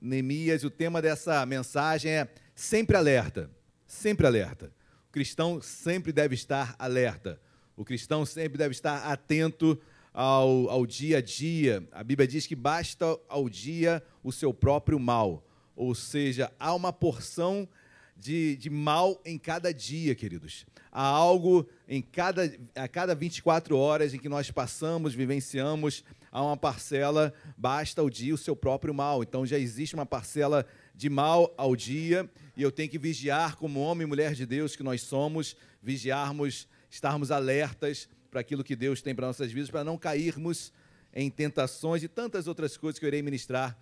Neemias, o tema dessa mensagem é sempre alerta. Sempre alerta. O cristão sempre deve estar alerta. O cristão sempre deve estar atento ao, ao dia a dia. A Bíblia diz que basta ao dia o seu próprio mal. Ou seja, há uma porção de, de mal em cada dia, queridos. Há algo em cada, a cada 24 horas em que nós passamos, vivenciamos, há uma parcela, basta ao dia o seu próprio mal. Então já existe uma parcela de mal ao dia e eu tenho que vigiar como homem e mulher de Deus que nós somos, vigiarmos, estarmos alertas para aquilo que Deus tem para nossas vidas, para não cairmos em tentações e tantas outras coisas que eu irei ministrar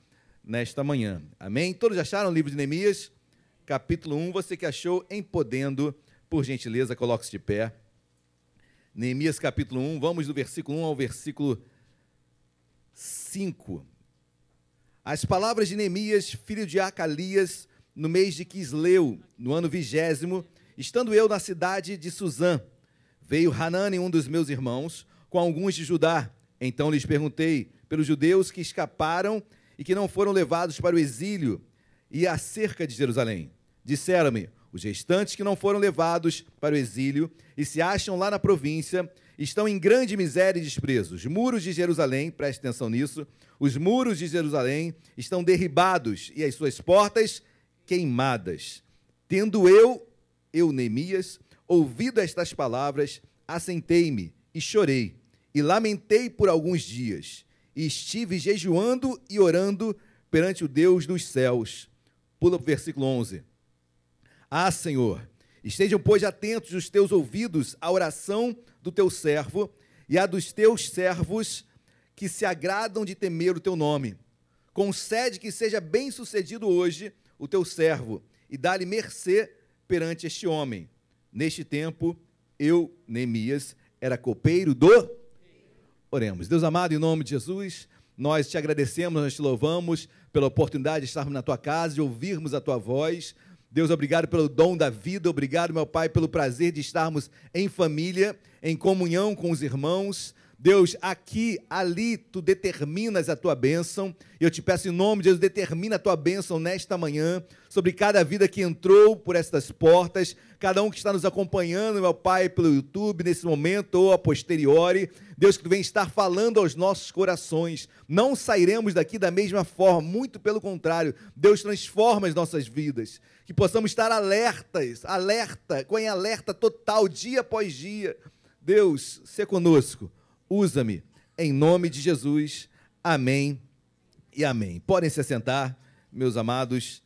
nesta manhã. Amém? Todos acharam o livro de Neemias? capítulo 1. Você que achou em Podendo, por gentileza, coloque-se de pé. Neemias, capítulo 1. Vamos do versículo 1 ao versículo 5. As palavras de Neemias, filho de Acalias, no mês de Quisleu, no ano vigésimo, estando eu na cidade de Suzã, veio Hanani, um dos meus irmãos, com alguns de Judá. Então lhes perguntei pelos judeus que escaparam e que não foram levados para o exílio e acerca de Jerusalém. Disseram-me: os restantes que não foram levados para o exílio e se acham lá na província estão em grande miséria e desprezo. Os muros de Jerusalém, preste atenção nisso, os muros de Jerusalém estão derribados e as suas portas queimadas. Tendo eu, eu, Neemias, ouvido estas palavras, assentei-me e chorei, e lamentei por alguns dias, e estive jejuando e orando perante o Deus dos céus. Pula para o versículo 11. Ah, Senhor, estejam, pois, atentos os teus ouvidos à oração do teu servo e à dos teus servos que se agradam de temer o teu nome. Concede que seja bem sucedido hoje o teu servo e dá-lhe mercê perante este homem. Neste tempo, eu, Neemias, era copeiro do. Oremos. Deus amado, em nome de Jesus, nós te agradecemos, nós te louvamos pela oportunidade de estarmos na tua casa, de ouvirmos a tua voz. Deus, obrigado pelo dom da vida, obrigado, meu Pai, pelo prazer de estarmos em família, em comunhão com os irmãos. Deus, aqui, ali, tu determinas a tua bênção. E eu te peço em nome de Jesus, determina a tua bênção nesta manhã, sobre cada vida que entrou por estas portas, cada um que está nos acompanhando, meu Pai, pelo YouTube, nesse momento ou a posteriori. Deus, que tu vem estar falando aos nossos corações. Não sairemos daqui da mesma forma, muito pelo contrário. Deus transforma as nossas vidas. Que possamos estar alertas, alerta, com alerta total, dia após dia. Deus, se conosco usa-me. Em nome de Jesus. Amém e amém. Podem se assentar, meus amados.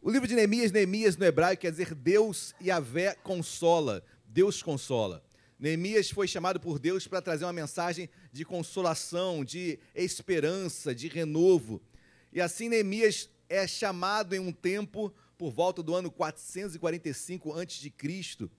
O livro de Neemias, Neemias no hebraico quer dizer Deus e a vé consola. Deus consola. Neemias foi chamado por Deus para trazer uma mensagem de consolação, de esperança, de renovo. E assim Neemias é chamado em um tempo por volta do ano 445 a.C.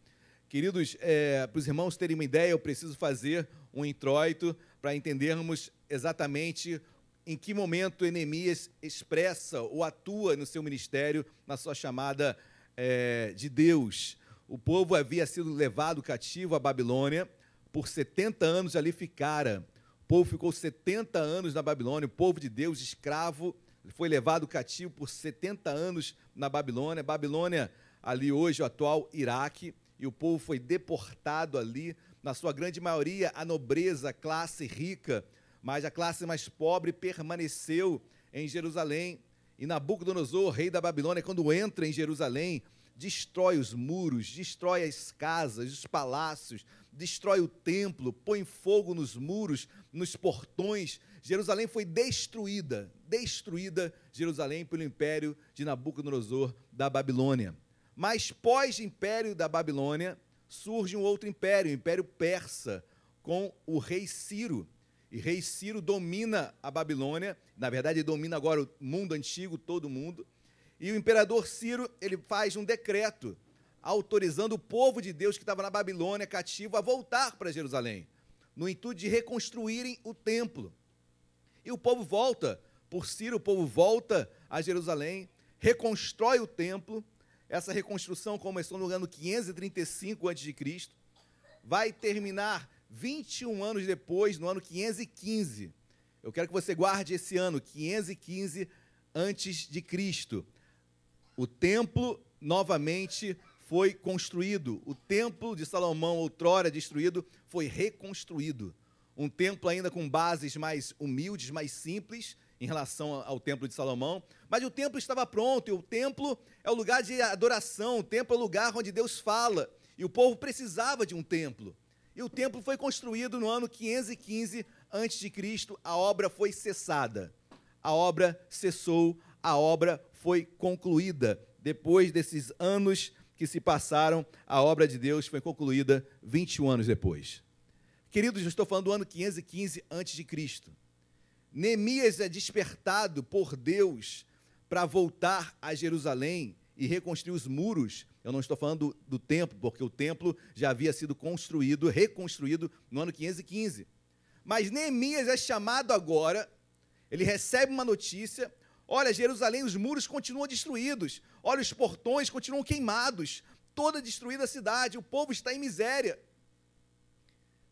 Queridos, é, para os irmãos terem uma ideia, eu preciso fazer um introito para entendermos exatamente em que momento Neemias expressa ou atua no seu ministério, na sua chamada é, de Deus. O povo havia sido levado cativo à Babilônia, por 70 anos ali ficara. O povo ficou 70 anos na Babilônia, o povo de Deus, escravo, foi levado cativo por 70 anos na Babilônia. Babilônia, ali hoje, o atual Iraque e o povo foi deportado ali, na sua grande maioria, a nobreza, a classe rica, mas a classe mais pobre permaneceu em Jerusalém. E Nabucodonosor, rei da Babilônia, quando entra em Jerusalém, destrói os muros, destrói as casas, os palácios, destrói o templo, põe fogo nos muros, nos portões. Jerusalém foi destruída, destruída Jerusalém pelo império de Nabucodonosor da Babilônia. Mas pós-império da Babilônia, surge um outro império, o Império Persa, com o rei Ciro. E rei Ciro domina a Babilônia, na verdade, ele domina agora o mundo antigo, todo mundo. E o imperador Ciro, ele faz um decreto autorizando o povo de Deus que estava na Babilônia cativo a voltar para Jerusalém, no intuito de reconstruírem o templo. E o povo volta, por Ciro, o povo volta a Jerusalém, reconstrói o templo, essa reconstrução começou no ano 535 a.C., vai terminar 21 anos depois, no ano 515. Eu quero que você guarde esse ano, 515 antes de Cristo. O templo novamente foi construído. O templo de Salomão, outrora destruído, foi reconstruído. Um templo ainda com bases mais humildes, mais simples, em relação ao templo de Salomão, mas o templo estava pronto, e o templo é o lugar de adoração, o templo é o lugar onde Deus fala, e o povo precisava de um templo. E o templo foi construído no ano 515 a.C., a obra foi cessada. A obra cessou, a obra foi concluída. Depois desses anos que se passaram, a obra de Deus foi concluída 21 anos depois. Queridos, eu estou falando do ano 515 a.C. Neemias é despertado por Deus para voltar a Jerusalém e reconstruir os muros. Eu não estou falando do, templo, porque o templo já havia sido construído, reconstruído no ano 515. Mas Neemias é chamado agora, ele recebe uma notícia: olha, Jerusalém, os muros continuam destruídos, olha, os portões continuam queimados, toda destruída a cidade, o povo está em miséria.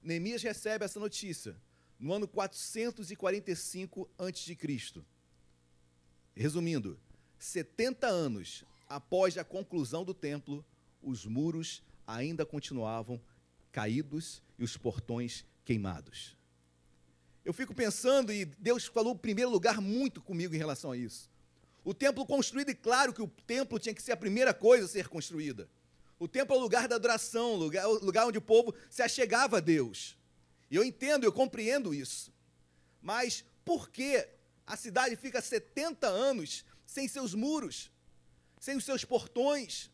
Neemias recebe essa notícia no ano 445 a.C. Resumindo, 70 anos após a conclusão do templo, os muros ainda continuavam caídos e os portões queimados. Eu fico pensando, e Deus falou em primeiro lugar muito comigo em relação a isso. O templo construído, e claro que o templo tinha que ser a primeira coisa a ser construída. O templo é o lugar da adoração, lugar, lugar onde o povo se achegava a Deus. E eu entendo, eu compreendo isso. Mas por que a cidade fica 70 anos sem seus muros, sem os seus portões?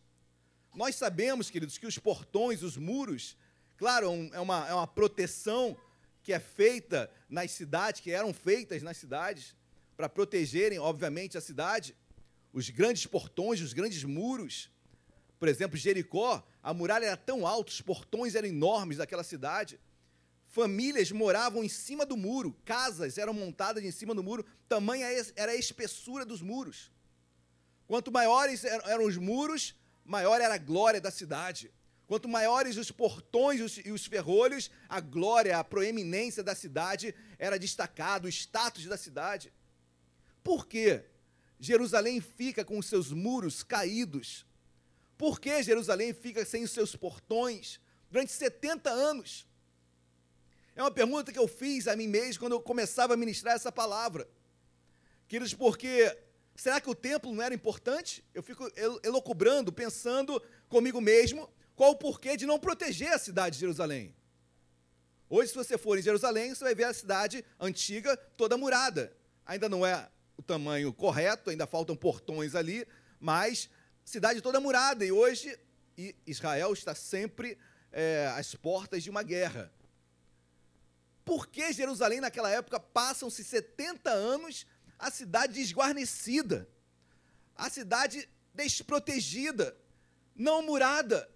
Nós sabemos, queridos, que os portões, os muros, claro, é uma, é uma proteção que é feita nas cidades, que eram feitas nas cidades, para protegerem, obviamente, a cidade. Os grandes portões, os grandes muros. Por exemplo, Jericó, a muralha era tão alta, os portões eram enormes daquela cidade Famílias moravam em cima do muro, casas eram montadas em cima do muro, tamanha era a espessura dos muros. Quanto maiores eram os muros, maior era a glória da cidade. Quanto maiores os portões e os ferrolhos, a glória, a proeminência da cidade era destacado, o status da cidade. Por que Jerusalém fica com os seus muros caídos? Por que Jerusalém fica sem os seus portões durante 70 anos? É uma pergunta que eu fiz a mim mesmo quando eu começava a ministrar essa palavra. Queridos, porque será que o templo não era importante? Eu fico el- elocubrando, pensando comigo mesmo, qual o porquê de não proteger a cidade de Jerusalém. Hoje, se você for em Jerusalém, você vai ver a cidade antiga toda murada. Ainda não é o tamanho correto, ainda faltam portões ali, mas cidade toda murada. E hoje Israel está sempre é, às portas de uma guerra. Por que Jerusalém, naquela época, passam-se 70 anos a cidade desguarnecida, a cidade desprotegida, não murada?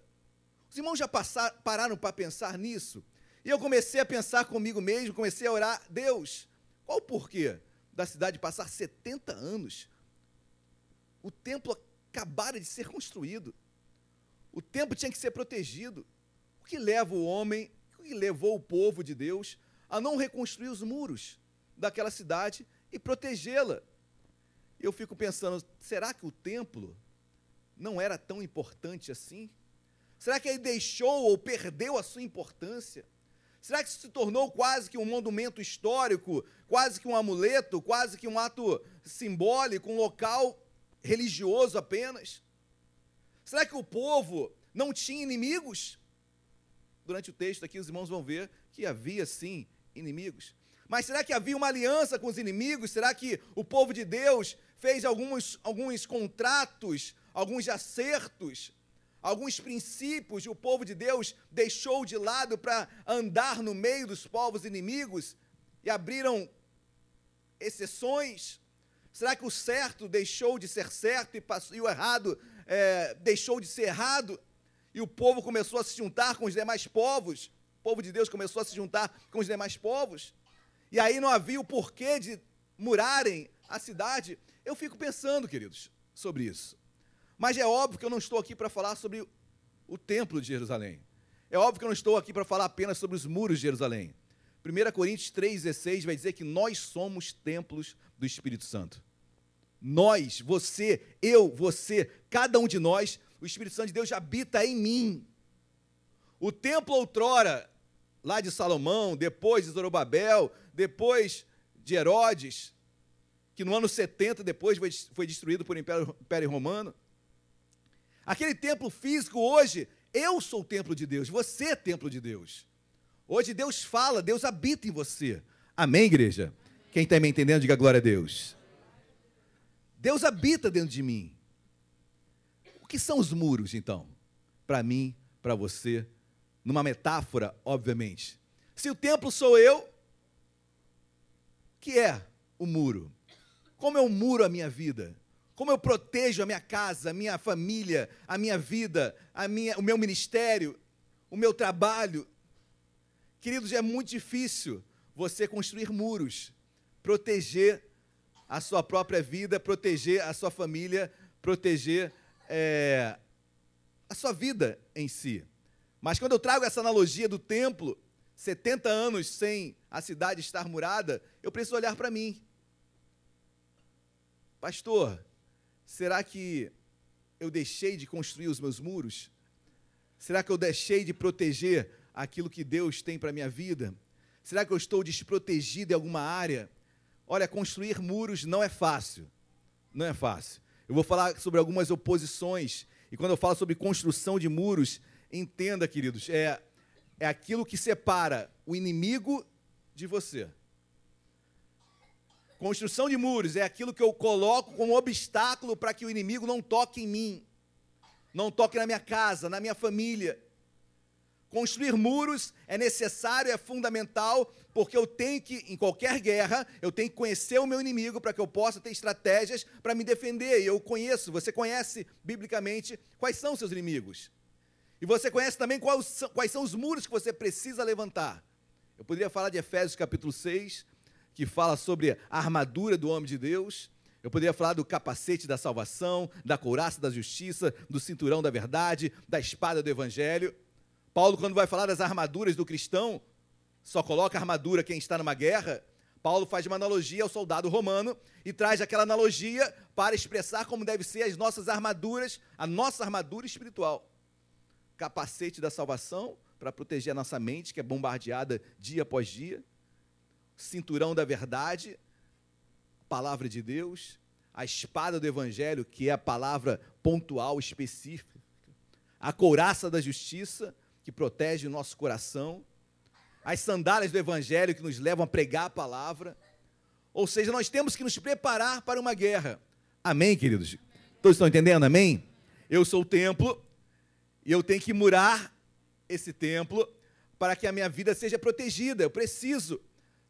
Os irmãos já passar, pararam para pensar nisso? E eu comecei a pensar comigo mesmo, comecei a orar, Deus, qual o porquê da cidade passar 70 anos? O templo acabara de ser construído. O templo tinha que ser protegido. O que leva o homem, o que levou o povo de Deus a não reconstruir os muros daquela cidade e protegê-la? Eu fico pensando, será que o templo não era tão importante assim? Será que ele deixou ou perdeu a sua importância? Será que isso se tornou quase que um monumento histórico, quase que um amuleto, quase que um ato simbólico, um local religioso apenas? Será que o povo não tinha inimigos? Durante o texto aqui, os irmãos vão ver que havia sim inimigos. Mas será que havia uma aliança com os inimigos? Será que o povo de Deus fez alguns, alguns contratos, alguns acertos, alguns princípios, e o povo de Deus deixou de lado para andar no meio dos povos inimigos e abriram exceções? Será que o certo deixou de ser certo e, passou, e o errado é, deixou de ser errado? E o povo começou a se juntar com os demais povos? Povo de Deus começou a se juntar com os demais povos? E aí não havia o porquê de murarem a cidade? Eu fico pensando, queridos, sobre isso. Mas é óbvio que eu não estou aqui para falar sobre o templo de Jerusalém. É óbvio que eu não estou aqui para falar apenas sobre os muros de Jerusalém. 1 Coríntios 3,16 vai dizer que nós somos templos do Espírito Santo. Nós, você, eu, você, cada um de nós, o Espírito Santo de Deus habita em mim. O templo outrora, lá de Salomão, depois de Zorobabel, depois de Herodes, que no ano 70 depois foi, destruído por Império, Império Romano. Aquele templo físico hoje, eu sou o templo de Deus, você é templo de Deus. Hoje Deus fala, Deus habita em você. Amém, igreja? Quem está me entendendo, diga glória a Deus. Deus habita dentro de mim. O que são os muros, então? Para mim, para você, numa metáfora, obviamente. Se o templo sou eu, que é o muro? Como o muro a minha vida? Como eu protejo a minha casa, a minha família, a minha vida, a minha, o meu ministério, o meu trabalho? Queridos, é muito difícil você construir muros, proteger a sua própria vida, proteger a sua família, proteger é, a sua vida em si. Mas quando eu trago essa analogia do templo, 70 anos sem a cidade estar murada, eu preciso olhar para mim. Pastor, será que eu deixei de construir os meus muros? Será que eu deixei de proteger aquilo que Deus tem para a minha vida? Será que eu estou desprotegido em alguma área? Olha, construir muros não é fácil. Não é fácil. Eu vou falar sobre algumas oposições. E quando eu falo sobre construção de muros, entenda, queridos, é, é aquilo que separa o inimigo de você. Construção de muros é aquilo que eu coloco como obstáculo para que o inimigo não toque em mim, não toque na minha casa, na minha família. Construir muros é necessário, é fundamental, porque eu tenho que, em qualquer guerra, eu tenho que conhecer o meu inimigo para que eu possa ter estratégias para me defender. E eu conheço, você conhece biblicamente quais são seus inimigos. E você conhece também quais são, quais são os muros que você precisa levantar. Eu poderia falar de Efésios capítulo 6, que fala sobre a armadura do homem de Deus. Eu poderia falar do capacete da salvação, da couraça da justiça, do cinturão da verdade, da espada do evangelho. Paulo, quando vai falar das armaduras do cristão, só coloca armadura quem está numa guerra. Paulo faz uma analogia ao soldado romano e traz aquela analogia para expressar como deve ser as nossas armaduras, a nossa armadura espiritual. Capacete da salvação para proteger a nossa mente, que é bombardeada dia após dia. Cinturão da verdade, palavra de Deus, a espada do evangelho, que é a palavra pontual, específica. A couraça da justiça, que protege o nosso coração as sandálias do Evangelho que nos levam a pregar a palavra. Ou seja, nós temos que nos preparar para uma guerra. Amém, queridos? Todos estão entendendo? Amém? Eu sou o templo e eu tenho que murar esse templo para que a minha vida seja protegida. Eu preciso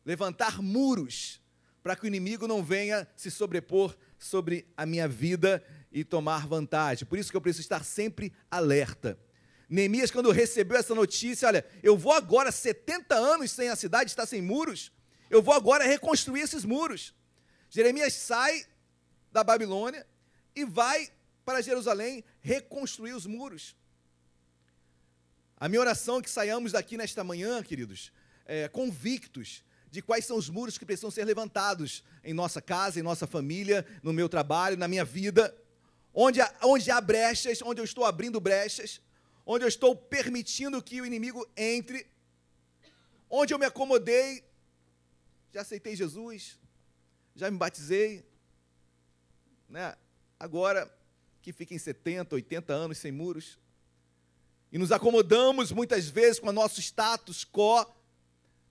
levantar muros para que o inimigo não venha se sobrepor sobre a minha vida e tomar vantagem. Por isso que eu preciso estar sempre alerta. Neemias, quando recebeu essa notícia, olha, eu vou agora 70 anos sem a cidade estar sem muros, eu vou agora reconstruir esses muros. Jeremias sai da Babilônia e vai para Jerusalém reconstruir os muros. A minha oração é que saiamos daqui nesta manhã, queridos, é, convictos de quais são os muros que precisam ser levantados em nossa casa, em nossa família, no meu trabalho, na minha vida, onde há, onde há brechas, onde eu estou abrindo brechas, onde eu estou permitindo que o inimigo entre, onde eu me acomodei, já aceitei Jesus, já me batizei, né? agora que fiquem 70, 80 anos sem muros, e nos acomodamos muitas vezes com o nosso status quo,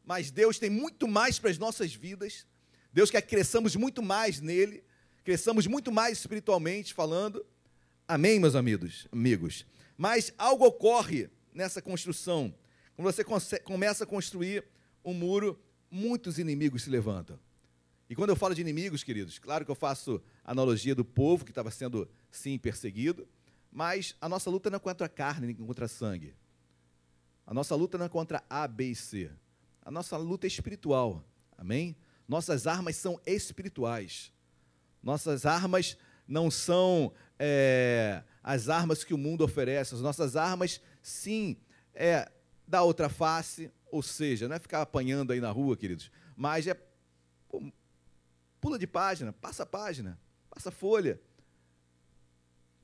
mas Deus tem muito mais para as nossas vidas, Deus quer que cresçamos muito mais nele, cresçamos muito mais espiritualmente falando. Amém, meus amigos? amigos. Mas algo ocorre nessa construção. Quando você começa a construir um muro, muitos inimigos se levantam. E quando eu falo de inimigos, queridos, claro que eu faço analogia do povo que estava sendo, sim, perseguido, mas a nossa luta não é contra a carne, nem contra sangue. A nossa luta não é contra A, B e C. A nossa luta é espiritual. Amém? Nossas armas são espirituais. Nossas armas não são é, as armas que o mundo oferece. As nossas armas, sim, é da outra face, ou seja, não é ficar apanhando aí na rua, queridos, mas é pula de página, passa a página, passa a folha.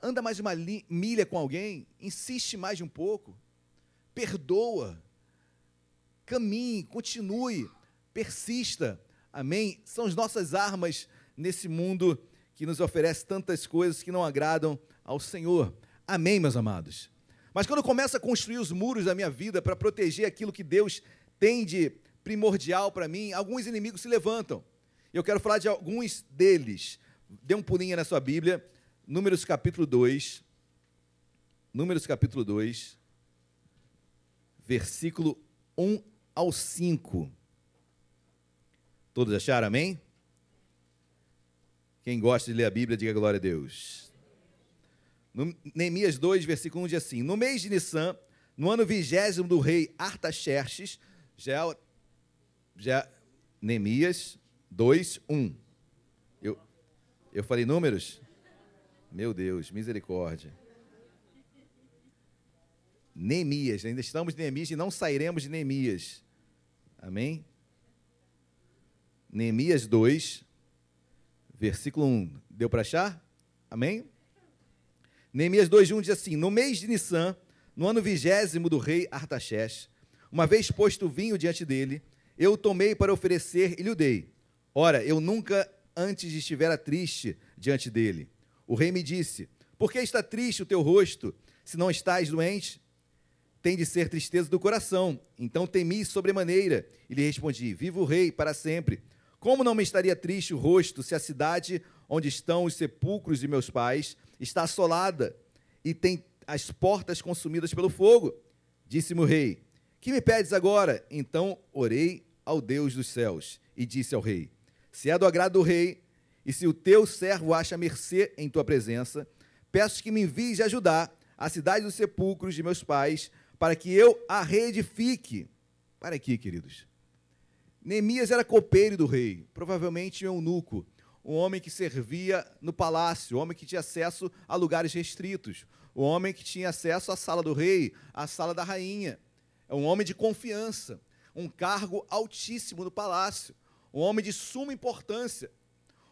Anda mais uma milha com alguém, insiste mais um pouco, perdoa, caminhe, continue, persista. Amém? São as nossas armas nesse mundo que nos oferece tantas coisas que não agradam ao Senhor. Amém, meus amados? Mas quando começa a construir os muros da minha vida para proteger aquilo que Deus tem de primordial para mim, alguns inimigos se levantam. Eu quero falar de alguns deles. Dê um pulinho na sua Bíblia, Números capítulo 2. Números capítulo 2, versículo 1 ao 5. Todos acharam, amém? Quem gosta de ler a Bíblia, diga glória a Deus. Neemias 2, versículo 1 diz assim: No mês de Nissan, no ano vigésimo do rei Artaxerxes, já, já Neemias 2, 1. Eu, eu falei números? Meu Deus, misericórdia. Neemias, ainda estamos em Neemias e não sairemos de Neemias. Amém? Neemias 2, versículo 1. Deu para achar? Amém? Neemias 2,1 diz assim: No mês de Nissan, no ano vigésimo do rei Artaxerxes, uma vez posto o vinho diante dele, eu tomei para oferecer e lhe o dei. Ora, eu nunca antes estivera triste diante dele. O rei me disse: Por que está triste o teu rosto, se não estás doente? Tem de ser tristeza do coração. Então temi sobremaneira e lhe respondi: Viva o rei para sempre. Como não me estaria triste o rosto se a cidade onde estão os sepulcros de meus pais está assolada e tem as portas consumidas pelo fogo? Disse-me o rei: Que me pedes agora? Então orei ao Deus dos céus e disse ao rei: Se é do agrado do rei, e se o teu servo acha mercê em tua presença, peço que me envies ajudar a cidade dos sepulcros de meus pais, para que eu a reedifique. Para aqui, queridos. Neemias era copeiro do rei, provavelmente um eunuco, um homem que servia no palácio, um homem que tinha acesso a lugares restritos, o homem que tinha acesso à sala do rei, à sala da rainha. É um homem de confiança, um cargo altíssimo no palácio, um homem de suma importância,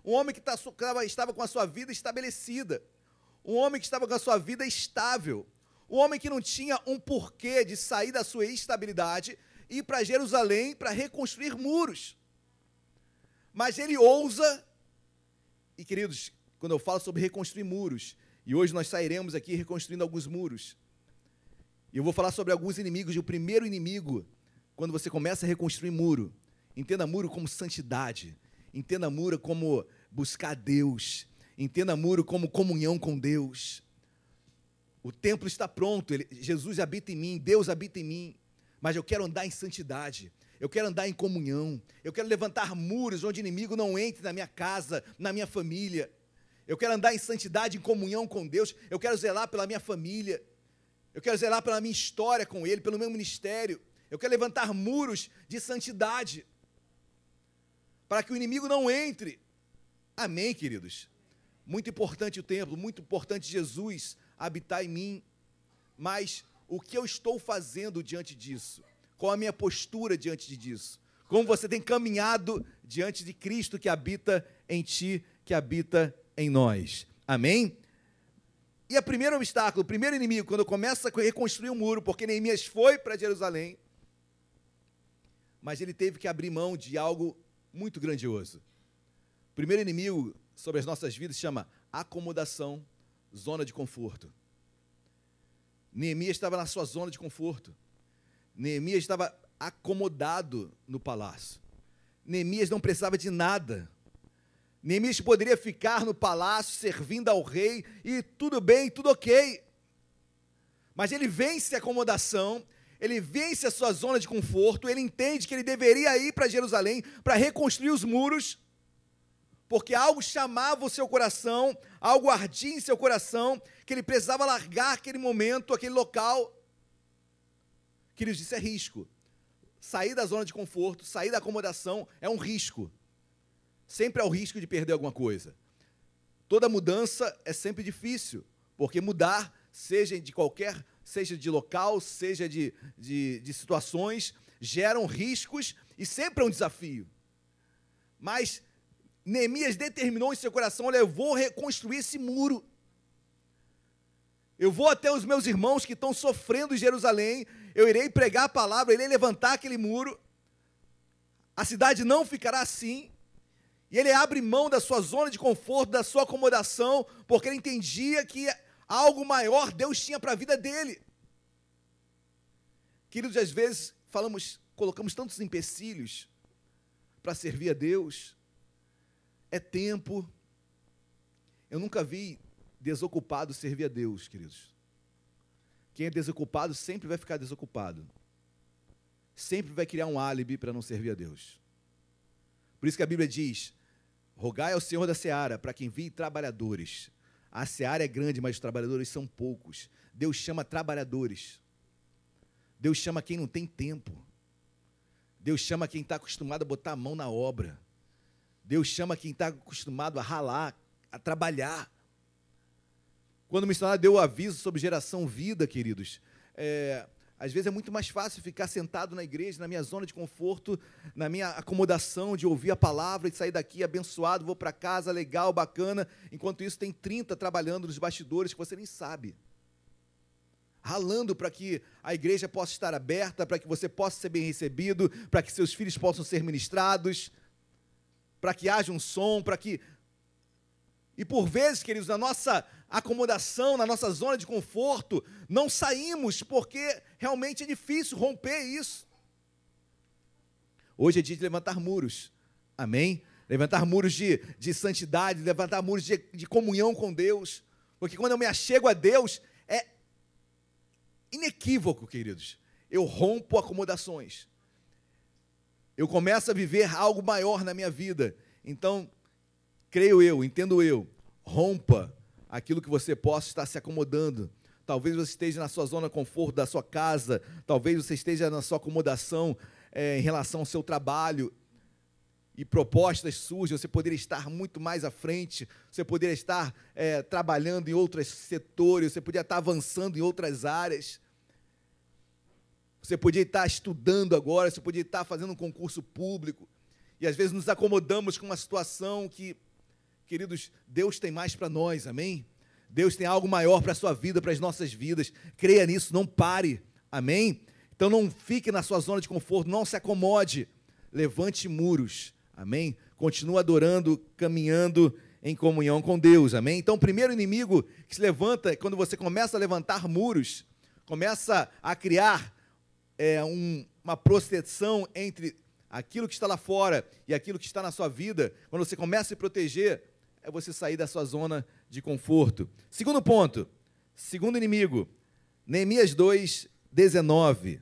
um homem que tá estava com a sua vida estabelecida, um homem que estava com a sua vida estável, um homem que não tinha um porquê de sair da sua estabilidade e ir para Jerusalém para reconstruir muros. Mas ele ousa, e queridos, quando eu falo sobre reconstruir muros, e hoje nós sairemos aqui reconstruindo alguns muros, e eu vou falar sobre alguns inimigos, e o primeiro inimigo, quando você começa a reconstruir muro, entenda muro como santidade, entenda muro como buscar Deus, entenda muro como comunhão com Deus. O templo está pronto, ele, Jesus habita em mim, Deus habita em mim, mas eu quero andar em santidade, eu quero andar em comunhão, eu quero levantar muros onde o inimigo não entre na minha casa, na minha família. Eu quero andar em santidade, em comunhão com Deus, eu quero zelar pela minha família, eu quero zelar pela minha história com Ele, pelo meu ministério. Eu quero levantar muros de santidade, para que o inimigo não entre. Amém, queridos? Muito importante o templo, muito importante Jesus habitar em mim. Mas o que eu estou fazendo diante disso? Qual a minha postura diante disso? Como você tem caminhado diante de Cristo que habita em ti, que habita em nós? Amém? E o primeiro obstáculo, o primeiro inimigo, quando começa a reconstruir o muro, porque Neemias foi para Jerusalém, mas ele teve que abrir mão de algo muito grandioso. Primeiro inimigo sobre as nossas vidas chama acomodação, zona de conforto. Neemias estava na sua zona de conforto. Neemias estava acomodado no palácio. Neemias não precisava de nada. Neemias poderia ficar no palácio servindo ao rei e tudo bem, tudo ok. Mas ele vence a acomodação, ele vence a sua zona de conforto, ele entende que ele deveria ir para Jerusalém para reconstruir os muros, porque algo chamava o seu coração, algo ardia em seu coração, que ele precisava largar aquele momento, aquele local Queridos, isso é risco. Sair da zona de conforto, sair da acomodação é um risco. Sempre há o risco de perder alguma coisa. Toda mudança é sempre difícil, porque mudar, seja de qualquer, seja de local, seja de, de, de situações, geram riscos e sempre é um desafio. Mas Neemias determinou em seu coração: olha, eu vou reconstruir esse muro. Eu vou até os meus irmãos que estão sofrendo em Jerusalém eu irei pregar a palavra, eu irei levantar aquele muro, a cidade não ficará assim, e ele abre mão da sua zona de conforto, da sua acomodação, porque ele entendia que algo maior Deus tinha para a vida dele. Queridos, às vezes falamos, colocamos tantos empecilhos para servir a Deus. É tempo. Eu nunca vi desocupado servir a Deus, queridos. Quem é desocupado sempre vai ficar desocupado. Sempre vai criar um álibi para não servir a Deus. Por isso que a Bíblia diz: rogai ao Senhor da seara para que envie trabalhadores. A seara é grande, mas os trabalhadores são poucos. Deus chama trabalhadores. Deus chama quem não tem tempo. Deus chama quem está acostumado a botar a mão na obra. Deus chama quem está acostumado a ralar, a trabalhar. Quando o missionário deu o aviso sobre geração vida, queridos, é, às vezes é muito mais fácil ficar sentado na igreja, na minha zona de conforto, na minha acomodação de ouvir a palavra e sair daqui abençoado, vou para casa, legal, bacana. Enquanto isso, tem 30 trabalhando nos bastidores que você nem sabe. Ralando para que a igreja possa estar aberta, para que você possa ser bem recebido, para que seus filhos possam ser ministrados, para que haja um som, para que. E por vezes, queridos, na nossa acomodação, na nossa zona de conforto, não saímos porque realmente é difícil romper isso. Hoje é dia de levantar muros, amém? Levantar muros de, de santidade, levantar muros de, de comunhão com Deus, porque quando eu me achego a Deus, é inequívoco, queridos, eu rompo acomodações, eu começo a viver algo maior na minha vida, então, creio eu, entendo eu, rompa aquilo que você possa estar se acomodando. Talvez você esteja na sua zona de conforto da sua casa, talvez você esteja na sua acomodação é, em relação ao seu trabalho. e propostas surgem, você poderia estar muito mais à frente, você poderia estar é, trabalhando em outros setores, você poderia estar avançando em outras áreas. Você podia estar estudando agora, você podia estar fazendo um concurso público. E às vezes nos acomodamos com uma situação que, queridos, Deus tem mais para nós, amém? Deus tem algo maior para a sua vida, para as nossas vidas. Creia nisso, não pare, amém? Então não fique na sua zona de conforto, não se acomode. Levante muros, amém? Continua adorando, caminhando em comunhão com Deus, amém? Então, o primeiro inimigo que se levanta, quando você começa a levantar muros, começa a criar é, um, uma proteção entre aquilo que está lá fora e aquilo que está na sua vida, quando você começa a se proteger, é você sair da sua zona de conforto. Segundo ponto, segundo inimigo, Neemias 2, 19.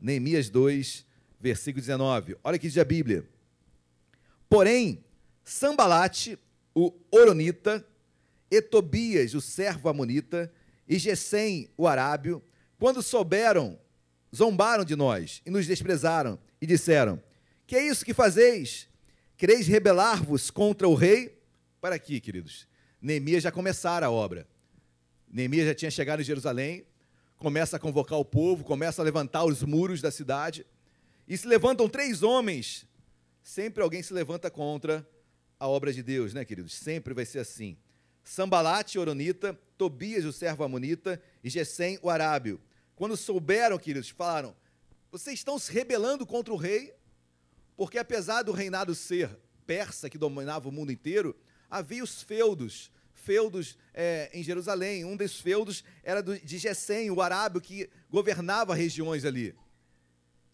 Neemias 2, versículo 19. Olha que diz a Bíblia. Porém, Sambalate, o Oronita, e Tobias, o servo amonita, e Gesem, o arábio, quando souberam, zombaram de nós e nos desprezaram e disseram: Que é isso que fazeis? Quereis rebelar-vos contra o rei? Para aqui, queridos. Neemias já começara a obra. Neemias já tinha chegado em Jerusalém, começa a convocar o povo, começa a levantar os muros da cidade, e se levantam três homens. Sempre alguém se levanta contra a obra de Deus, né, queridos? Sempre vai ser assim. Sambalate, Oronita, Tobias, o servo amonita, e Gesem, o arábio. Quando souberam, queridos, falaram: vocês estão se rebelando contra o rei, porque apesar do reinado ser persa, que dominava o mundo inteiro, havia os feudos, feudos é, em Jerusalém. Um desses feudos era do, de Gesem, o arábio, que governava regiões ali.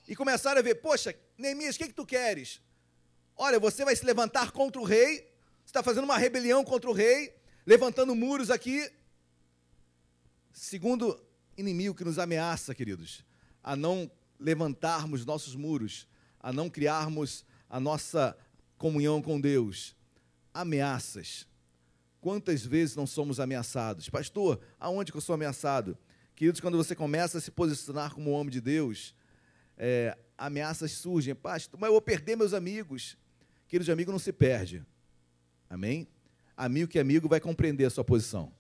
E começaram a ver, poxa, Neemias, o que, que tu queres? Olha, você vai se levantar contra o rei, você está fazendo uma rebelião contra o rei, levantando muros aqui. Segundo inimigo que nos ameaça, queridos, a não levantarmos nossos muros, a não criarmos a nossa comunhão com Deus. Ameaças. Quantas vezes não somos ameaçados? Pastor, aonde que eu sou ameaçado? Queridos, quando você começa a se posicionar como homem de Deus, é, ameaças surgem. Pastor, mas eu vou perder meus amigos. Queridos, amigo não se perde. Amém? Amigo que é amigo vai compreender a sua posição.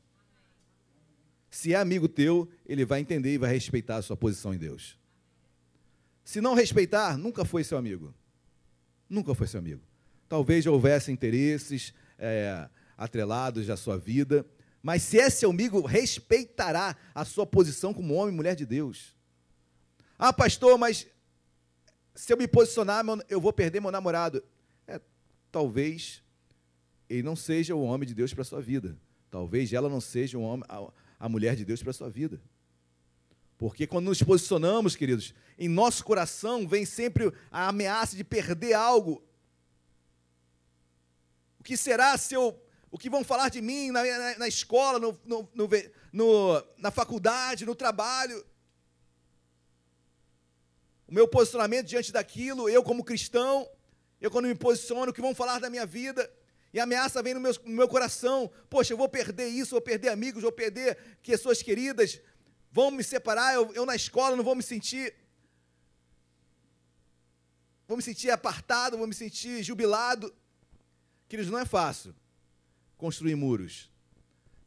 Se é amigo teu, ele vai entender e vai respeitar a sua posição em Deus. Se não respeitar, nunca foi seu amigo. Nunca foi seu amigo. Talvez houvesse interesses, é, atrelados à sua vida, mas se é seu amigo, respeitará a sua posição como homem e mulher de Deus. Ah, pastor, mas se eu me posicionar, eu vou perder meu namorado. É, talvez ele não seja o homem de Deus para a sua vida. Talvez ela não seja um homem, a, mulher de Deus para a sua vida. Porque quando nos posicionamos, queridos, em nosso coração vem sempre a ameaça de perder algo. O que será se eu o que vão falar de mim na, na, na escola, no, no, no, na faculdade, no trabalho. O meu posicionamento diante daquilo, eu como cristão, eu quando me posiciono, o que vão falar da minha vida. E a ameaça vem no meu, no meu coração. Poxa, eu vou perder isso, vou perder amigos, vou perder pessoas queridas, vão me separar, eu, eu na escola não vou me sentir. Vou me sentir apartado, vou me sentir jubilado. Queridos, não é fácil construir muros.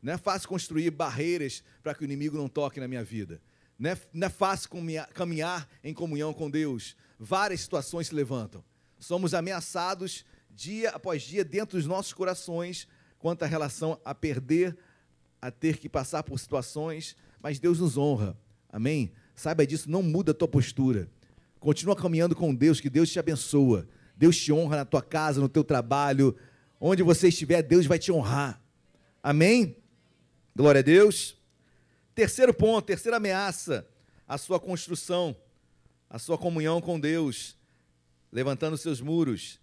Não é fácil construir barreiras para que o inimigo não toque na minha vida. Não é, não é fácil caminhar em comunhão com Deus. Várias situações se levantam. Somos ameaçados dia após dia dentro dos nossos corações quanto à relação a perder, a ter que passar por situações, mas Deus nos honra. Amém? Saiba disso, não muda a tua postura. Continua caminhando com Deus, que Deus te abençoa. Deus te honra na tua casa, no teu trabalho, Onde você estiver, Deus vai te honrar. Amém? Glória a Deus. Terceiro ponto, terceira ameaça, a sua construção, a sua comunhão com Deus, levantando seus muros.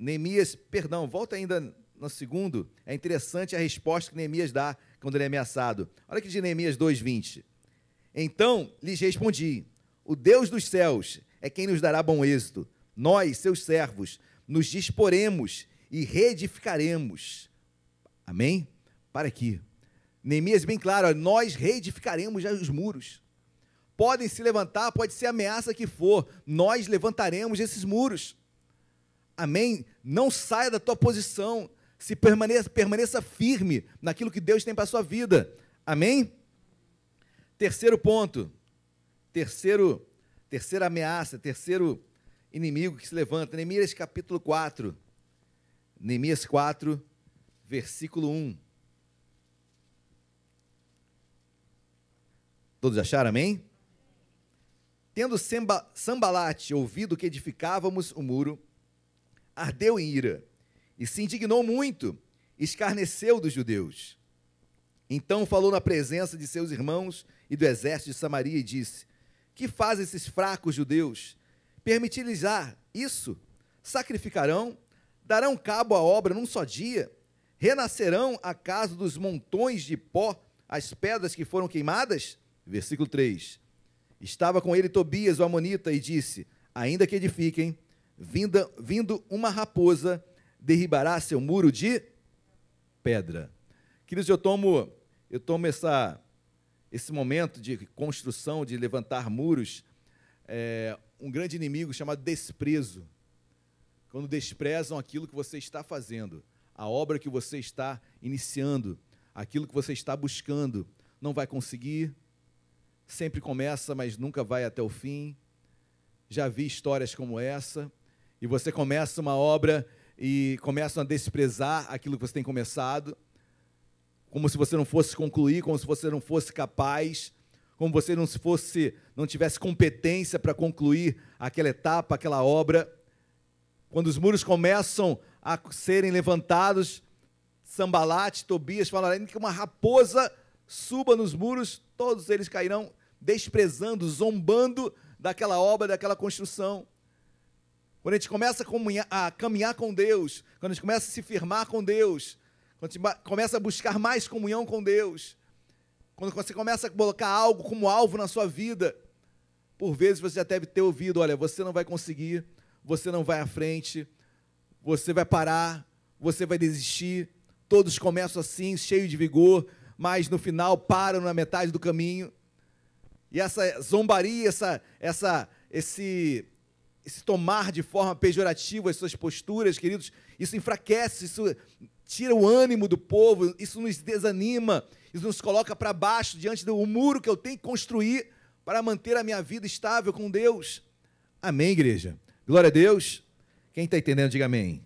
Neemias, perdão, volta ainda no segundo. É interessante a resposta que Neemias dá quando ele é ameaçado. Olha que de Neemias 2:20. Então lhes respondi: O Deus dos céus é quem nos dará bom êxito. Nós, seus servos, nos disporemos e reedificaremos. Amém? Para aqui. Neemias bem claro, nós reedificaremos os muros. Podem se levantar, pode ser ameaça que for, nós levantaremos esses muros. Amém? Não saia da tua posição. Se permaneça, permaneça firme naquilo que Deus tem para a sua vida. Amém? Terceiro ponto. Terceiro, terceira ameaça, terceiro inimigo que se levanta. Neemias capítulo 4. Neemias 4, versículo 1. Todos acharam, amém? Tendo Sambalate ouvido que edificávamos o muro, ardeu em ira e se indignou muito, escarneceu dos judeus. Então falou na presença de seus irmãos e do exército de Samaria e disse: Que fazem esses fracos judeus? Permitir-lhes isso? Sacrificarão? Darão cabo à obra num só dia? Renascerão acaso dos montões de pó as pedras que foram queimadas? Versículo 3. Estava com ele Tobias, o Amonita, e disse: Ainda que edifiquem, vinda, vindo uma raposa, derribará seu muro de pedra. Queridos, eu tomo, eu tomo essa, esse momento de construção, de levantar muros, é, um grande inimigo chamado desprezo. Quando desprezam aquilo que você está fazendo, a obra que você está iniciando, aquilo que você está buscando, não vai conseguir, sempre começa, mas nunca vai até o fim. Já vi histórias como essa, e você começa uma obra e começam a desprezar aquilo que você tem começado, como se você não fosse concluir, como se você não fosse capaz, como você não fosse, não tivesse competência para concluir aquela etapa, aquela obra. Quando os muros começam a serem levantados, Sambalate, Tobias falaram que uma raposa suba nos muros, todos eles cairão desprezando, zombando daquela obra, daquela construção. Quando a gente começa a caminhar com Deus, quando a gente começa a se firmar com Deus, quando a gente começa a buscar mais comunhão com Deus, quando você começa a colocar algo como alvo na sua vida, por vezes você já deve ter ouvido: olha, você não vai conseguir, você não vai à frente, você vai parar, você vai desistir. Todos começam assim, cheios de vigor, mas no final param na metade do caminho. E essa zombaria, essa, essa, esse, esse tomar de forma pejorativa as suas posturas, queridos, isso enfraquece, isso tira o ânimo do povo, isso nos desanima, isso nos coloca para baixo diante do muro que eu tenho que construir para manter a minha vida estável com Deus. Amém, igreja? Glória a Deus. Quem está entendendo, diga amém.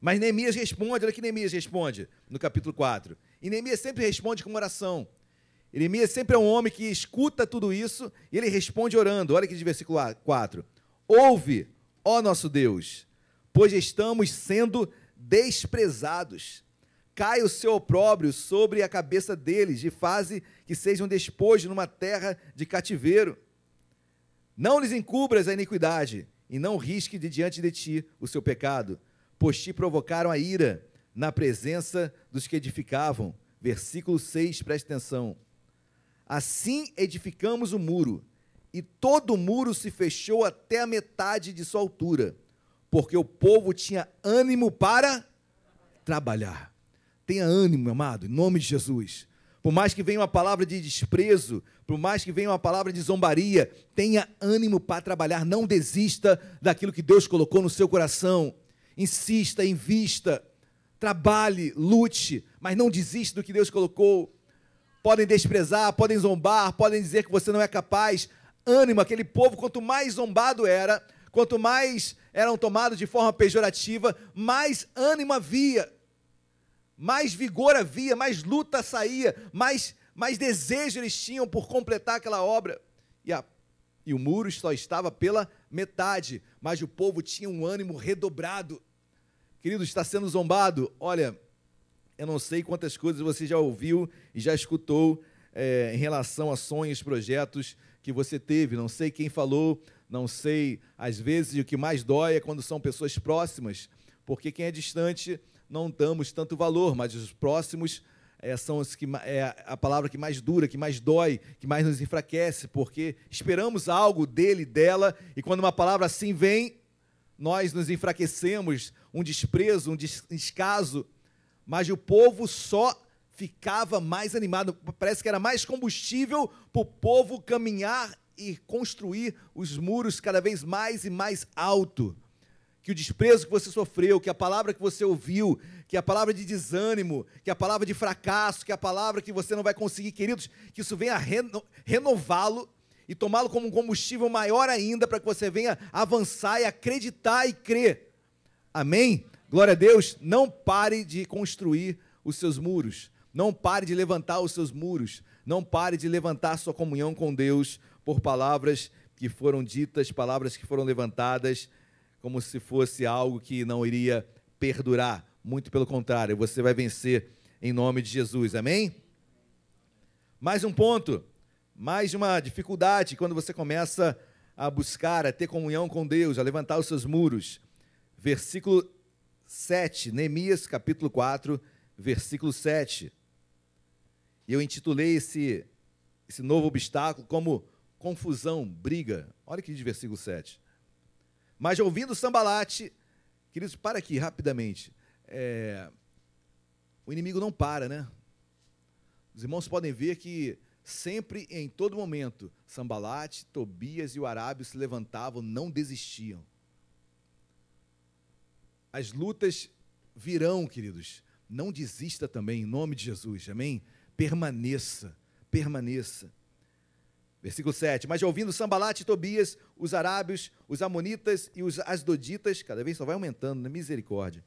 Mas Neemias responde, olha que Neemias responde no capítulo 4. E Neemias sempre responde com oração. Neemias sempre é um homem que escuta tudo isso e ele responde orando. Olha aqui de versículo 4. Ouve, ó nosso Deus, pois estamos sendo desprezados. Cai o seu opróbrio sobre a cabeça deles, de fase que sejam despojo numa terra de cativeiro. Não lhes encubras a iniquidade, e não risque de diante de ti o seu pecado, pois te provocaram a ira na presença dos que edificavam. Versículo 6, preste atenção. Assim edificamos o muro, e todo o muro se fechou até a metade de sua altura, porque o povo tinha ânimo para trabalhar. Tenha ânimo, amado, em nome de Jesus. Por mais que venha uma palavra de desprezo, por mais que venha uma palavra de zombaria, tenha ânimo para trabalhar. Não desista daquilo que Deus colocou no seu coração. Insista, invista, trabalhe, lute, mas não desista do que Deus colocou podem desprezar, podem zombar, podem dizer que você não é capaz. Ânimo, aquele povo, quanto mais zombado era, quanto mais eram tomados de forma pejorativa, mais ânimo havia, mais vigor havia, mais luta saía, mais, mais desejo eles tinham por completar aquela obra. E, a, e o muro só estava pela metade, mas o povo tinha um ânimo redobrado. Querido, está sendo zombado? Olha, eu não sei quantas coisas você já ouviu e já escutou é, em relação a sonhos, projetos que você teve. Não sei quem falou, não sei. Às vezes o que mais dói é quando são pessoas próximas, porque quem é distante não damos tanto valor, mas os próximos é, são os que é a palavra que mais dura, que mais dói, que mais nos enfraquece, porque esperamos algo dele, dela, e quando uma palavra assim vem, nós nos enfraquecemos, um desprezo, um descaso mas o povo só ficava mais animado. Parece que era mais combustível para o povo caminhar e construir os muros cada vez mais e mais alto. que o desprezo que você sofreu, que a palavra que você ouviu, que a palavra de desânimo, que a palavra de fracasso, que a palavra que você não vai conseguir, queridos, que isso venha reno, renová-lo e tomá-lo como um combustível maior ainda para que você venha avançar e acreditar e crer. Amém? Glória a Deus. Não pare de construir os seus muros. Não pare de levantar os seus muros. Não pare de levantar sua comunhão com Deus por palavras que foram ditas, palavras que foram levantadas, como se fosse algo que não iria perdurar. Muito pelo contrário, você vai vencer em nome de Jesus. Amém? Mais um ponto, mais uma dificuldade quando você começa a buscar, a ter comunhão com Deus, a levantar os seus muros. Versículo 7, Neemias capítulo 4, versículo 7. E eu intitulei esse, esse novo obstáculo como confusão, briga. Olha que diz versículo 7. Mas ouvindo Sambalate, queridos, para aqui rapidamente. É, o inimigo não para, né? Os irmãos podem ver que sempre, em todo momento, Sambalate, Tobias e o Arábio se levantavam, não desistiam. As lutas virão, queridos. Não desista também, em nome de Jesus, amém? Permaneça, permaneça. Versículo 7. Mas ouvindo Sambalate e Tobias, os arábios, os amonitas e os asdoditas, cada vez só vai aumentando, né? misericórdia,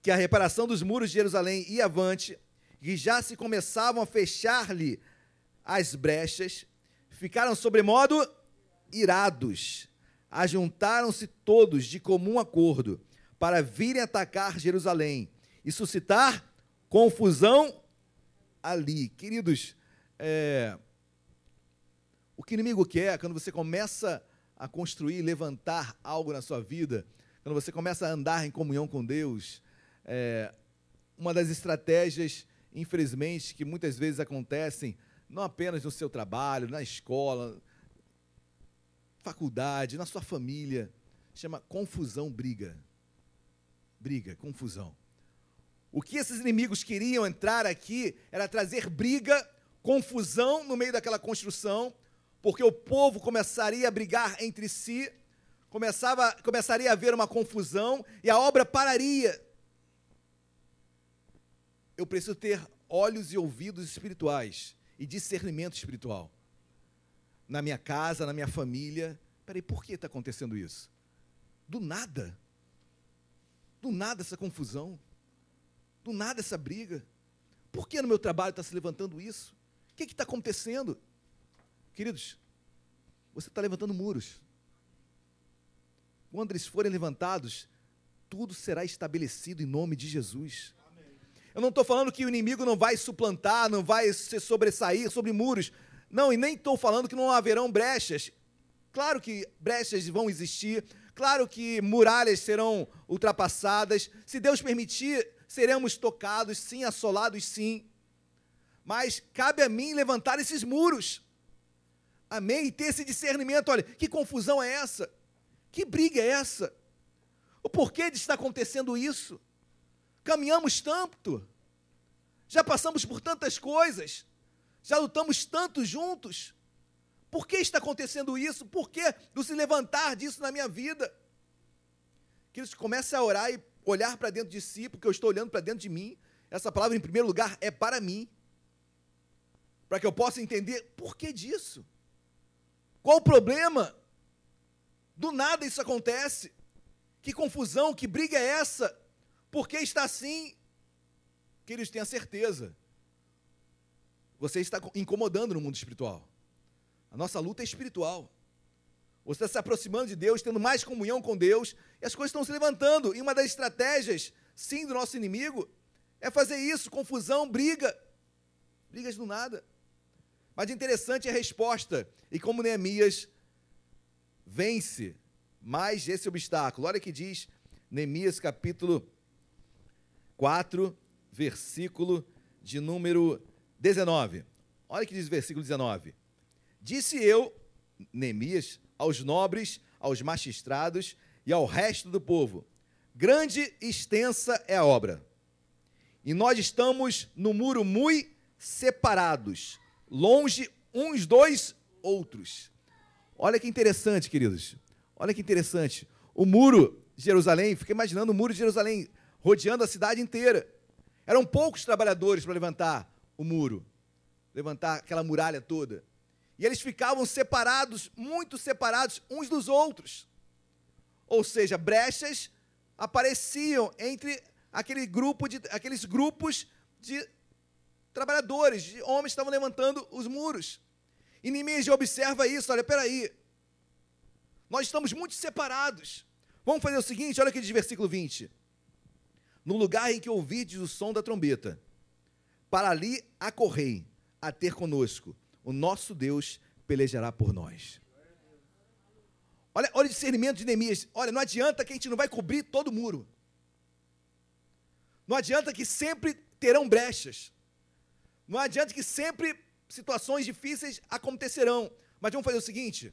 que a reparação dos muros de Jerusalém ia avante, e já se começavam a fechar-lhe as brechas, ficaram sobremodo irados. Ajuntaram-se todos de comum acordo para virem atacar Jerusalém e suscitar confusão ali. Queridos, é, o que o inimigo quer, quando você começa a construir, levantar algo na sua vida, quando você começa a andar em comunhão com Deus, é, uma das estratégias, infelizmente, que muitas vezes acontecem, não apenas no seu trabalho, na escola, faculdade, na sua família, chama confusão, briga. Briga, confusão. O que esses inimigos queriam entrar aqui era trazer briga, confusão no meio daquela construção, porque o povo começaria a brigar entre si, começava, começaria a haver uma confusão e a obra pararia. Eu preciso ter olhos e ouvidos espirituais e discernimento espiritual. Na minha casa, na minha família. Peraí, por que está acontecendo isso? Do nada. Do nada essa confusão. Do nada essa briga. Por que no meu trabalho está se levantando isso? O que está acontecendo? Queridos, você está levantando muros. Quando eles forem levantados, tudo será estabelecido em nome de Jesus. Eu não estou falando que o inimigo não vai suplantar, não vai se sobressair sobre muros. Não, e nem estou falando que não haverão brechas. Claro que brechas vão existir, claro que muralhas serão ultrapassadas. Se Deus permitir, seremos tocados, sim, assolados, sim. Mas cabe a mim levantar esses muros. Amém? E ter esse discernimento. Olha, que confusão é essa? Que briga é essa? O porquê de estar acontecendo isso? Caminhamos tanto, já passamos por tantas coisas, já lutamos tanto juntos. Por que está acontecendo isso? Por que do se levantar disso na minha vida? Que eles comecem a orar e olhar para dentro de si, porque eu estou olhando para dentro de mim. Essa palavra, em primeiro lugar, é para mim. Para que eu possa entender por que disso. Qual o problema? Do nada isso acontece. Que confusão, que briga é essa? Por que está assim? Queridos, tenha certeza. Você está incomodando no mundo espiritual. A nossa luta é espiritual. Você está se aproximando de Deus, tendo mais comunhão com Deus, e as coisas estão se levantando. E uma das estratégias, sim, do nosso inimigo, é fazer isso: confusão, briga. Brigas do nada. Mas interessante é a resposta. E como Neemias vence mais esse obstáculo. Olha que diz Neemias capítulo 4, versículo de número 19. Olha que diz o versículo 19. Disse eu, Neemias, aos nobres, aos magistrados e ao resto do povo: Grande e extensa é a obra. E nós estamos no muro muito separados longe uns dos outros. Olha que interessante, queridos. Olha que interessante. o muro de Jerusalém, fica imaginando o muro de Jerusalém rodeando a cidade inteira. Eram poucos trabalhadores para levantar o muro, levantar aquela muralha toda. E eles ficavam separados, muito separados uns dos outros. Ou seja, brechas apareciam entre aquele grupo de, aqueles grupos de trabalhadores, de homens que estavam levantando os muros. E Neemias observa isso, olha, peraí, nós estamos muito separados. Vamos fazer o seguinte, olha aqui de versículo 20. No lugar em que ouvides o som da trombeta, para ali acorrei a ter conosco, o nosso Deus pelejará por nós. Olha, olha o discernimento de Neemias. Olha, não adianta que a gente não vai cobrir todo o muro. Não adianta que sempre terão brechas. Não adianta que sempre situações difíceis acontecerão. Mas vamos fazer o seguinte: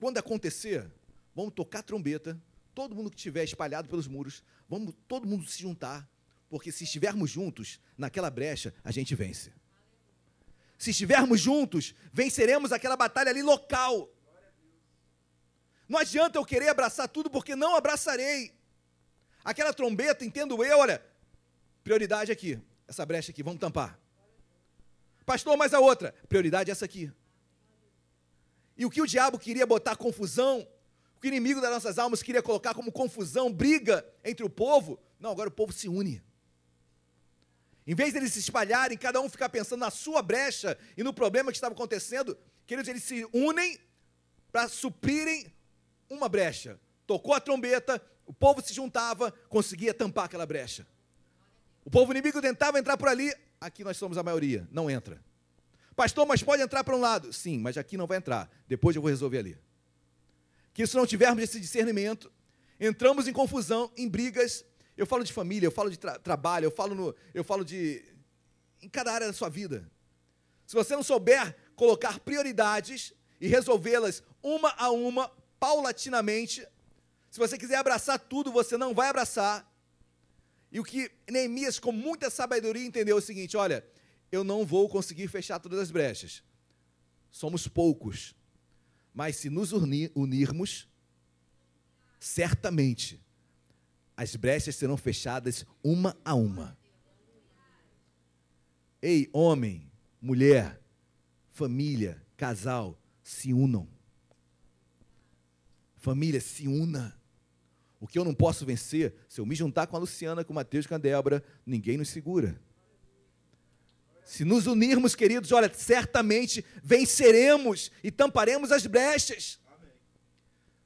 quando acontecer, vamos tocar trombeta, todo mundo que estiver espalhado pelos muros, vamos todo mundo se juntar, porque se estivermos juntos naquela brecha, a gente vence. Se estivermos juntos, venceremos aquela batalha ali local. Não adianta eu querer abraçar tudo, porque não abraçarei. Aquela trombeta, entendo eu, olha, prioridade aqui, essa brecha aqui, vamos tampar. Pastor, mas a outra, prioridade é essa aqui. E o que o diabo queria botar confusão, o que o inimigo das nossas almas queria colocar como confusão, briga entre o povo, não, agora o povo se une. Em vez deles se espalharem, cada um ficar pensando na sua brecha e no problema que estava acontecendo, queridos, eles se unem para suprirem uma brecha. Tocou a trombeta, o povo se juntava, conseguia tampar aquela brecha. O povo inimigo tentava entrar por ali, aqui nós somos a maioria, não entra. Pastor, mas pode entrar para um lado. Sim, mas aqui não vai entrar. Depois eu vou resolver ali. Que se não tivermos esse discernimento, entramos em confusão, em brigas. Eu falo de família, eu falo de tra trabalho, eu falo, no, eu falo de. em cada área da sua vida. Se você não souber colocar prioridades e resolvê-las uma a uma, paulatinamente, se você quiser abraçar tudo, você não vai abraçar. E o que Neemias, com muita sabedoria, entendeu é o seguinte: olha, eu não vou conseguir fechar todas as brechas. Somos poucos. Mas se nos unir, unirmos, certamente as brechas serão fechadas uma a uma. Ei, homem, mulher, família, casal, se unam. Família, se una. O que eu não posso vencer, se eu me juntar com a Luciana, com o Mateus, com a Débora, ninguém nos segura. Se nos unirmos, queridos, olha, certamente venceremos e tamparemos as brechas.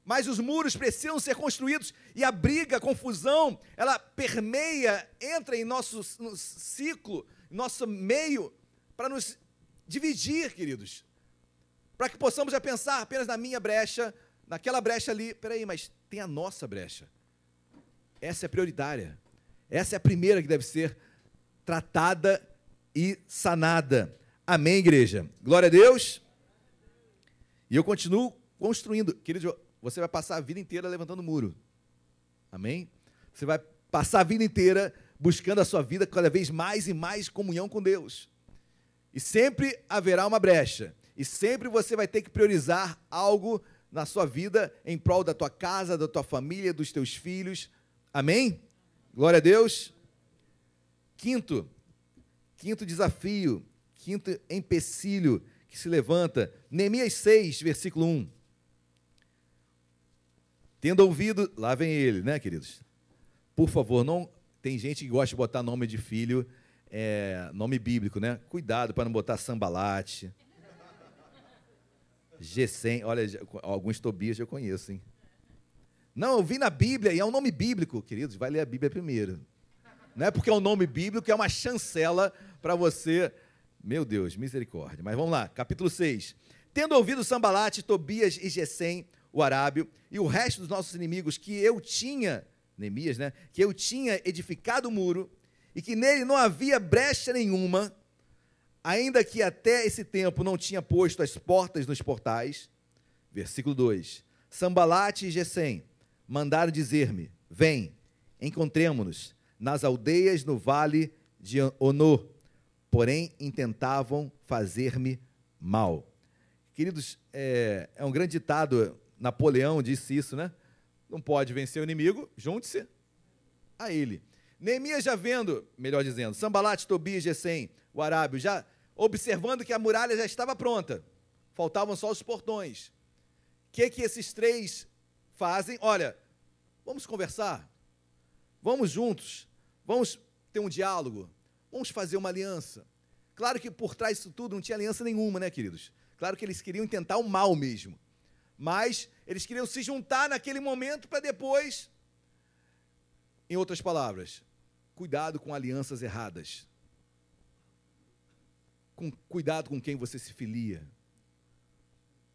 Mas os muros precisam ser construídos e a briga, a confusão, ela permeia, entra em nosso no ciclo, nosso meio, para nos dividir, queridos. Para que possamos já pensar apenas na minha brecha, naquela brecha ali. Peraí, mas tem a nossa brecha. Essa é prioritária. Essa é a primeira que deve ser tratada e sanada. Amém, igreja? Glória a Deus. E eu continuo construindo. Querido, você vai passar a vida inteira levantando muro. Amém? Você vai passar a vida inteira buscando a sua vida cada vez mais e mais comunhão com Deus. E sempre haverá uma brecha. E sempre você vai ter que priorizar algo na sua vida em prol da tua casa, da tua família, dos teus filhos. Amém? Glória a Deus. Quinto, Quinto desafio, quinto empecilho que se levanta, Neemias 6, versículo 1. Tendo ouvido, lá vem ele, né, queridos? Por favor, não. Tem gente que gosta de botar nome de filho, é, nome bíblico, né? Cuidado para não botar sambalate. G100, olha, alguns Tobias eu conheço, hein? Não, eu vi na Bíblia e é um nome bíblico, queridos, vai ler a Bíblia primeiro. Não é porque é um nome bíblico, é uma chancela para você. Meu Deus, misericórdia. Mas vamos lá, capítulo 6. Tendo ouvido Sambalate, Tobias e Gesem, o arábio, e o resto dos nossos inimigos, que eu tinha, Neemias, né? Que eu tinha edificado o muro, e que nele não havia brecha nenhuma, ainda que até esse tempo não tinha posto as portas nos portais. Versículo 2. Sambalate e Gesem mandaram dizer-me: Vem, encontremo-nos nas aldeias no vale de Onô, porém intentavam fazer-me mal. Queridos, é, é, um grande ditado, Napoleão disse isso, né? não pode vencer o inimigo, junte-se a ele. Neemias já vendo, melhor dizendo, Sambalate, Tobias, Gesem, o arábio, já observando que a muralha já estava pronta, faltavam só os portões. O que que esses três fazem? Olha, vamos conversar, vamos juntos, vamos ter um diálogo, vamos fazer uma aliança. Claro que por trás disso tudo não tinha aliança nenhuma, né, queridos? Claro que eles queriam tentar o mal mesmo. Mas eles queriam se juntar naquele momento para depois. Em outras palavras, cuidado com alianças erradas. Com, cuidado com quem você se filia.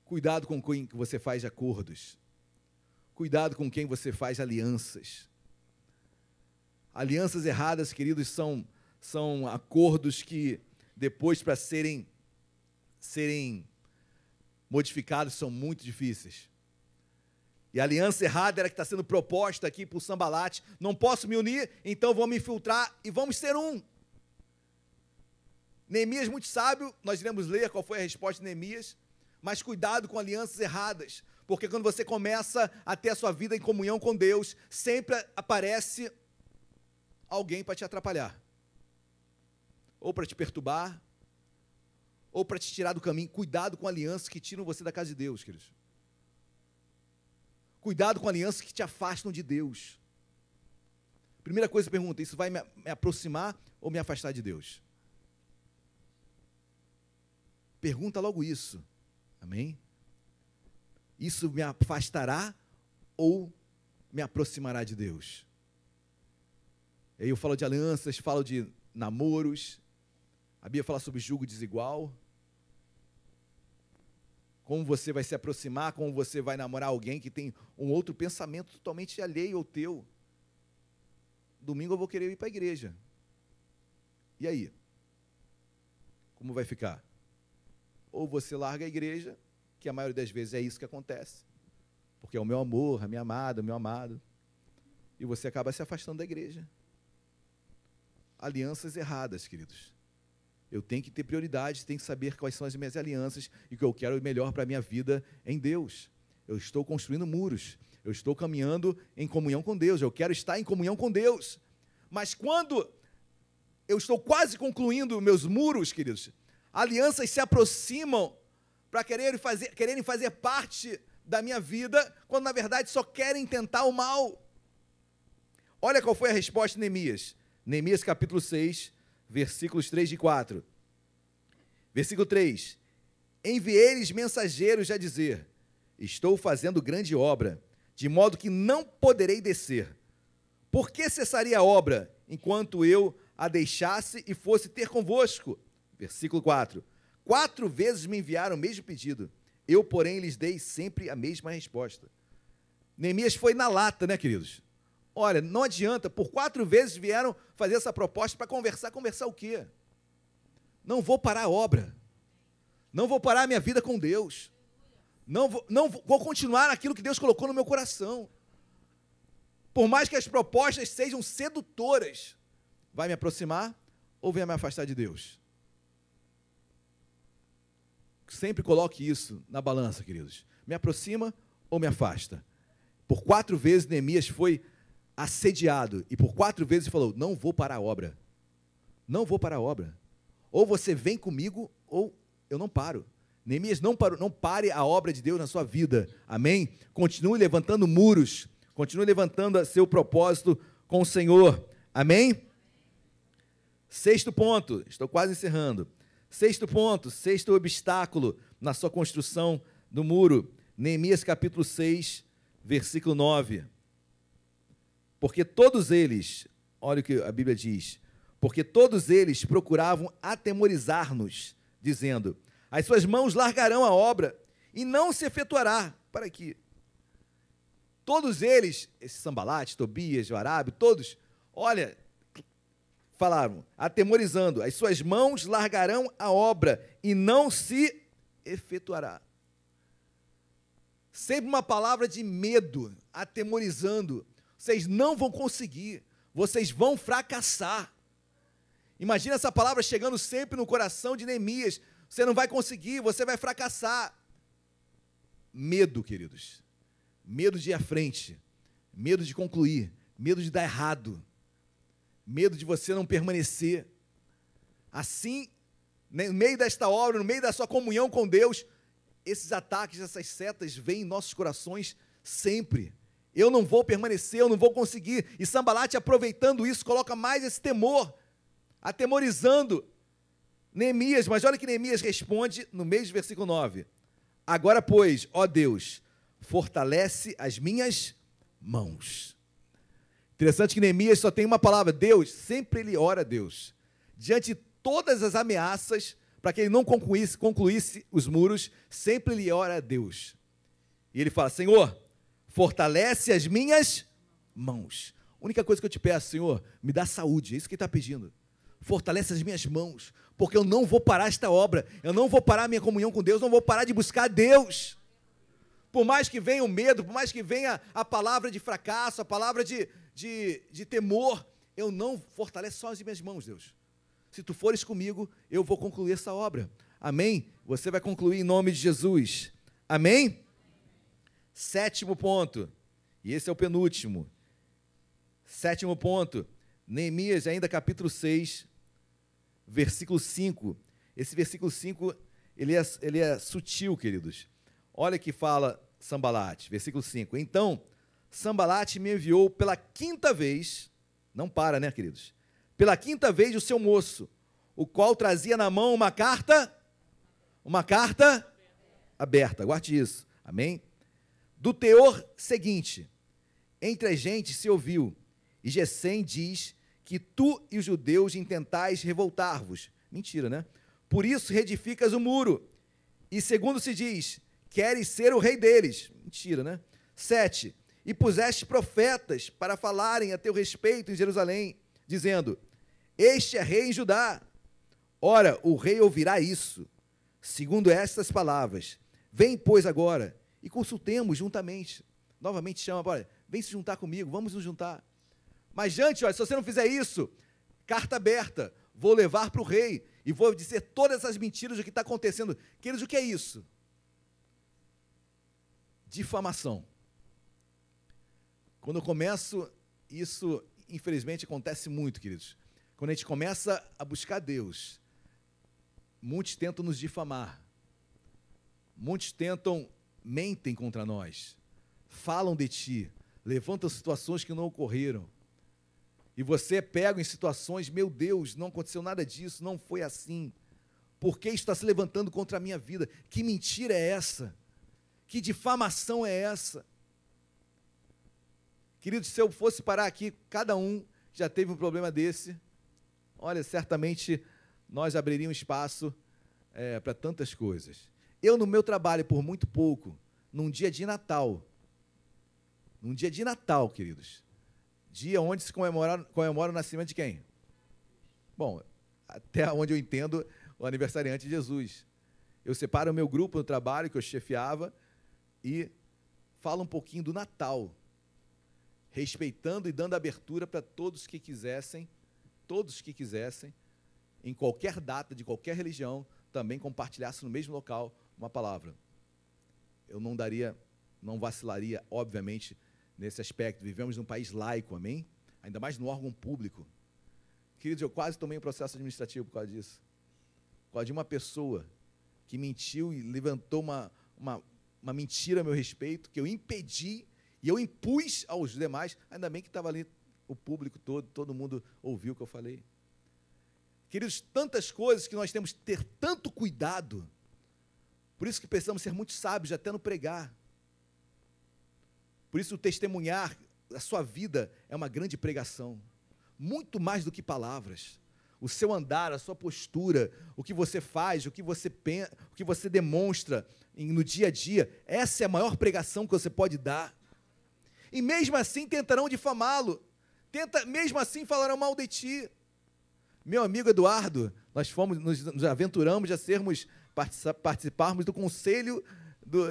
Cuidado com quem você faz acordos. Cuidado com quem você faz alianças. Alianças erradas, queridos, são, são acordos que depois para serem serem modificados são muito difíceis. E a aliança errada era que está sendo proposta aqui por Sambalate. Não posso me unir, então vou me infiltrar e vamos ser um. Neemias, muito sábio, nós iremos ler qual foi a resposta de Neemias, mas cuidado com alianças erradas, porque quando você começa a ter a sua vida em comunhão com Deus, sempre aparece alguém para te atrapalhar, ou para te perturbar, ou para te tirar do caminho. Cuidado com alianças que tiram você da casa de Deus, queridos. Cuidado com alianças que te afastam de Deus. Primeira coisa, pergunta: isso vai me, aproximar ou me afastar de Deus? Pergunta logo isso. Amém? Isso me afastará ou me aproximará de Deus? Aí eu falo de alianças, falo de namoros. A Bíblia fala sobre julgo desigual. Como você vai se aproximar, como você vai namorar alguém que tem um outro pensamento totalmente alheio ao teu. Domingo eu vou querer ir para a igreja. E aí? Como vai ficar? Ou você larga a igreja, que a maioria das vezes é isso que acontece, porque é o meu amor, a minha amada, o meu amado, e você acaba se afastando da igreja. Alianças erradas, queridos. Eu tenho que ter prioridade, tenho que saber quais são as minhas alianças e o que eu quero melhor para a minha vida em Deus. Eu estou construindo muros, eu estou caminhando em comunhão com Deus, eu quero estar em comunhão com Deus. Mas quando eu estou quase concluindo meus muros, queridos, alianças se aproximam para quererem fazer, quererem fazer parte da minha vida, quando na verdade só querem tentar o mal. Olha qual foi a resposta de Neemias. Neemias capítulo 6, versículos 3 e 4. Versículo 3: Enviei-lhes mensageiros a dizer: Estou fazendo grande obra, de modo que não poderei descer. Por que cessaria a obra enquanto eu a deixasse e fosse ter convosco? Versículo 4: Quatro vezes me enviaram o mesmo pedido, eu, porém, lhes dei sempre a mesma resposta. Neemias foi na lata, né, queridos? Olha, não adianta, por quatro vezes vieram fazer essa proposta para conversar. Conversar o quê? Não vou parar a obra. Não vou parar a minha vida com Deus. Não vou, não vou continuar aquilo que Deus colocou no meu coração. Por mais que as propostas sejam sedutoras, vai me aproximar ou vai me afastar de Deus? Sempre coloque isso na balança, queridos. Me aproxima ou me afasta? Por quatro vezes Neemias foi assediado e por quatro vezes falou: Não vou parar a obra. Não vou parar a obra. Ou você vem comigo, ou eu não paro. Neemias, não, parou, não pare a obra de Deus na sua vida. Amém? Continue levantando muros. Continue levantando seu propósito com o Senhor. Amém? Sexto ponto, estou quase encerrando. Sexto ponto, sexto obstáculo na sua construção do muro. Neemias capítulo 6, versículo 9. Porque todos eles, olha o que a Bíblia diz, porque todos eles procuravam atemorizar-nos, dizendo: As suas mãos largarão a obra e não se efetuará. Para aqui. Todos eles, esse Sambalate, Tobias, Arábio, todos, olha, falaram, atemorizando: As suas mãos largarão a obra e não se efetuará. Sempre uma palavra de medo, atemorizando vocês não vão conseguir, vocês vão fracassar. Imagina essa palavra chegando sempre no coração de Neemias. Você não vai conseguir, você vai fracassar. Medo, queridos. Medo de ir à frente. medo de concluir, medo de dar errado, medo de você não permanecer. Assim, no meio desta obra, no meio da sua comunhão com Deus, esses ataques, essas setas vêm em nossos corações sempre. Eu não vou permanecer, eu não vou conseguir. E Sambalate, aproveitando isso, coloca mais esse temor, atemorizando Neemias. Mas olha que Neemias responde no mesmo versículo 9: Agora, pois, ó Deus, fortalece as minhas mãos. Interessante que Neemias só tem uma palavra, Deus, sempre ele ora a Deus. Diante de todas as ameaças, para que ele não concluísse, concluísse os muros, sempre ele ora a Deus. E ele fala: Senhor, fortalece as minhas mãos. A única coisa que eu te peço, Senhor, me dá saúde, é isso que ele está pedindo. Fortalece as minhas mãos, porque eu não vou parar esta obra, eu não vou parar minha comunhão com Deus, não vou parar de buscar Deus. Por mais que venha o medo, por mais que venha a palavra de fracasso, a palavra de, de, de temor, eu não fortaleço só as minhas mãos, Deus. Se tu fores comigo, eu vou concluir essa obra. Amém? Você vai concluir em nome de Jesus. Amém? Sétimo ponto, e esse é o penúltimo. Sétimo ponto, Neemias, ainda capítulo 6, versículo 5. Esse versículo 5, ele é, ele é sutil, queridos. Olha que fala Sambalate, versículo 5. Então, Sambalate me enviou pela quinta vez, não para, né, queridos? Pela quinta vez o seu moço, o qual trazia na mão uma carta, uma carta aberta, guarde isso, amém? Do teor seguinte, entre a gente se ouviu, e Gesem diz que tu e os judeus intentais revoltar-vos. Mentira, né? Por isso reedificas o muro. E segundo se diz, queres ser o rei deles. Mentira, né? Sete, e puseste profetas para falarem a teu respeito em Jerusalém, dizendo: Este é rei em Judá. Ora, o rei ouvirá isso. Segundo estas palavras, vem, pois, agora e consultemos juntamente. Novamente chama, olha, vem se juntar comigo, vamos nos juntar. Mas antes, olha, se você não fizer isso, carta aberta, vou levar para o rei e vou dizer todas essas mentiras do que está acontecendo. Queridos, o que é isso? Difamação. Quando eu começo, isso infelizmente acontece muito, queridos. Quando a gente começa a buscar Deus, muitos tentam nos difamar. Muitos tentam mentem contra nós, falam de ti, levantam situações que não ocorreram. E você é pego em situações, meu Deus, não aconteceu nada disso, não foi assim. Por que está se levantando contra a minha vida? Que mentira é essa? Que difamação é essa? Queridos, se eu fosse parar aqui, cada um já teve um problema desse. Olha, certamente nós abriríamos espaço é, para tantas coisas. Eu, no meu trabalho, por muito pouco, num dia de Natal, num dia de Natal, queridos, dia onde se comemora, comemora o nascimento de quem? Bom, até onde eu entendo, o aniversariante de Jesus. Eu separo o meu grupo no trabalho que eu chefiava e falo um pouquinho do Natal, respeitando e dando abertura para todos que quisessem, todos que quisessem, em qualquer data de qualquer religião, também compartilhasse no mesmo local uma palavra. Eu não daria, não vacilaria, obviamente, nesse aspecto. Vivemos num país laico, amém? Ainda mais no órgão público. Queridos, eu quase tomei um processo administrativo por causa disso. Por causa de uma pessoa que mentiu e levantou uma, uma, uma mentira a meu respeito, que eu impedi e eu impus aos demais. Ainda bem que estava ali o público todo, todo mundo ouviu o que eu falei. Queridos, tantas coisas que nós temos que ter tanto cuidado por isso que precisamos ser muito sábios até no pregar. Por isso o testemunhar a sua vida é uma grande pregação, muito mais do que palavras. O seu andar, a sua postura, o que você faz, o que você pensa, o que você demonstra no dia a dia, essa é a maior pregação que você pode dar. E mesmo assim tentarão difamá-lo. Tenta, mesmo assim falarão mal de ti. Meu amigo Eduardo, nós fomos, nos, nos aventuramos a sermos participarmos do conselho do,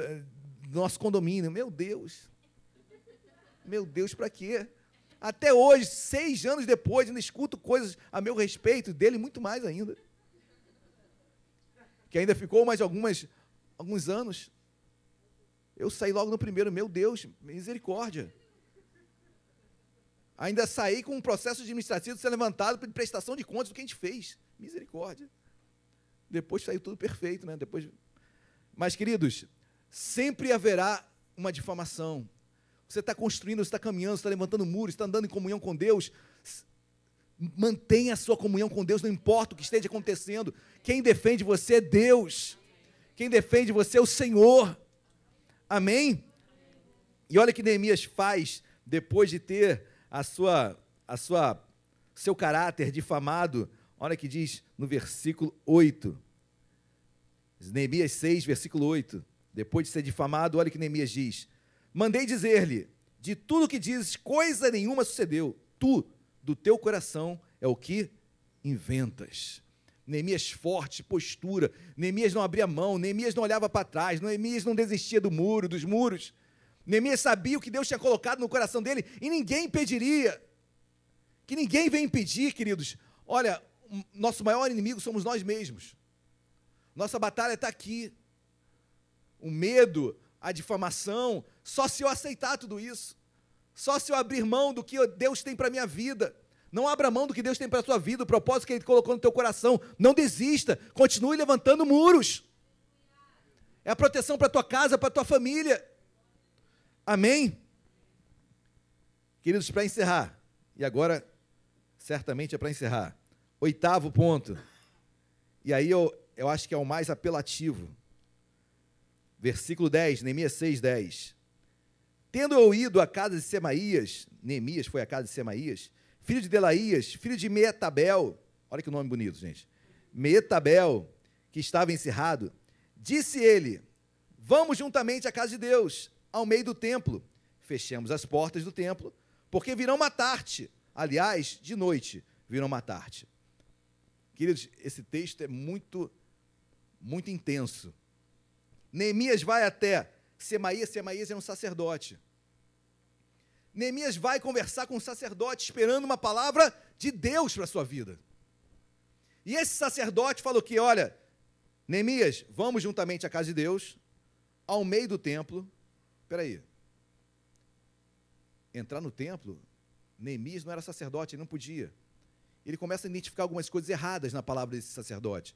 do nosso condomínio. Meu Deus. Meu Deus, para quê? Até hoje, seis anos depois, ainda escuto coisas a meu respeito, dele muito mais ainda. Que ainda ficou mais algumas, alguns anos. Eu saí logo no primeiro, meu Deus, misericórdia. Ainda sair com um processo administrativo ser levantado por prestação de contas do que a gente fez. Misericórdia. Depois saiu tudo perfeito, né? Depois... Mas, queridos, sempre haverá uma difamação. Você está construindo, você está caminhando, você está levantando muros, está andando em comunhão com Deus. Mantenha a sua comunhão com Deus, não importa o que esteja acontecendo. Quem defende você é Deus. Quem defende você é o Senhor. Amém? E olha que Neemias faz depois de ter a sua, a sua, seu caráter difamado. Olha que diz no versículo 8. Neemias 6, versículo 8. Depois de ser difamado, olha que Neemias diz: Mandei dizer-lhe: De tudo que dizes, coisa nenhuma sucedeu. Tu, do teu coração, é o que inventas. Neemias forte, postura. Neemias não abria mão, Neemias não olhava para trás, Neemias não desistia do muro, dos muros. Neemias sabia o que Deus tinha colocado no coração dele e ninguém impediria. Que ninguém vem impedir, queridos. Olha, nosso maior inimigo somos nós mesmos. Nossa batalha está aqui. O medo, a difamação, só se eu aceitar tudo isso. Só se eu abrir mão do que Deus tem para a minha vida. Não abra mão do que Deus tem para a sua vida, o propósito que Ele colocou no teu coração. Não desista, continue levantando muros. É a proteção para a tua casa, para a tua família. Amém? Queridos, para encerrar, e agora, certamente é para encerrar. Oitavo ponto. E aí eu, eu acho que é o mais apelativo. Versículo 10, Neemias 6, 10. Tendo eu ido à casa de Semaías, Neemias foi à casa de Semaías, filho de Delaías, filho de Meetabel, olha que nome bonito, gente. Meetabel, que estava encerrado, disse ele: Vamos juntamente à casa de Deus, ao meio do templo. Fechemos as portas do templo, porque virão matar-te. Aliás, de noite virão matar-te. Queridos, esse texto é muito, muito intenso. Neemias vai até Semaías, Semaías é um sacerdote. Neemias vai conversar com o sacerdote, esperando uma palavra de Deus para a sua vida. E esse sacerdote falou que, olha, Neemias, vamos juntamente à casa de Deus, ao meio do templo. Espera aí. Entrar no templo, Neemias não era sacerdote, ele não podia. Ele começa a identificar algumas coisas erradas na palavra desse sacerdote.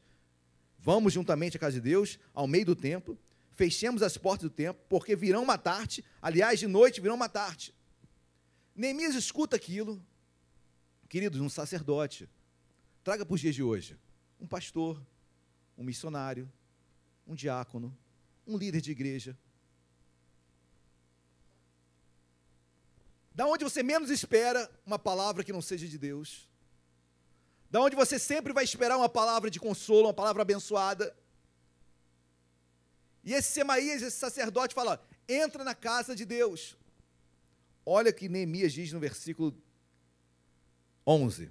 Vamos juntamente à casa de Deus, ao meio do templo, fechemos as portas do templo, porque virão matar-te, aliás, de noite virão matar-te. Neemias escuta aquilo, queridos, um sacerdote, traga para os dias de hoje, um pastor, um missionário, um diácono, um líder de igreja. Da onde você menos espera uma palavra que não seja de Deus. Da onde você sempre vai esperar uma palavra de consolo, uma palavra abençoada. E esse Semaías, esse sacerdote, fala: entra na casa de Deus. Olha o que Neemias diz no versículo 11.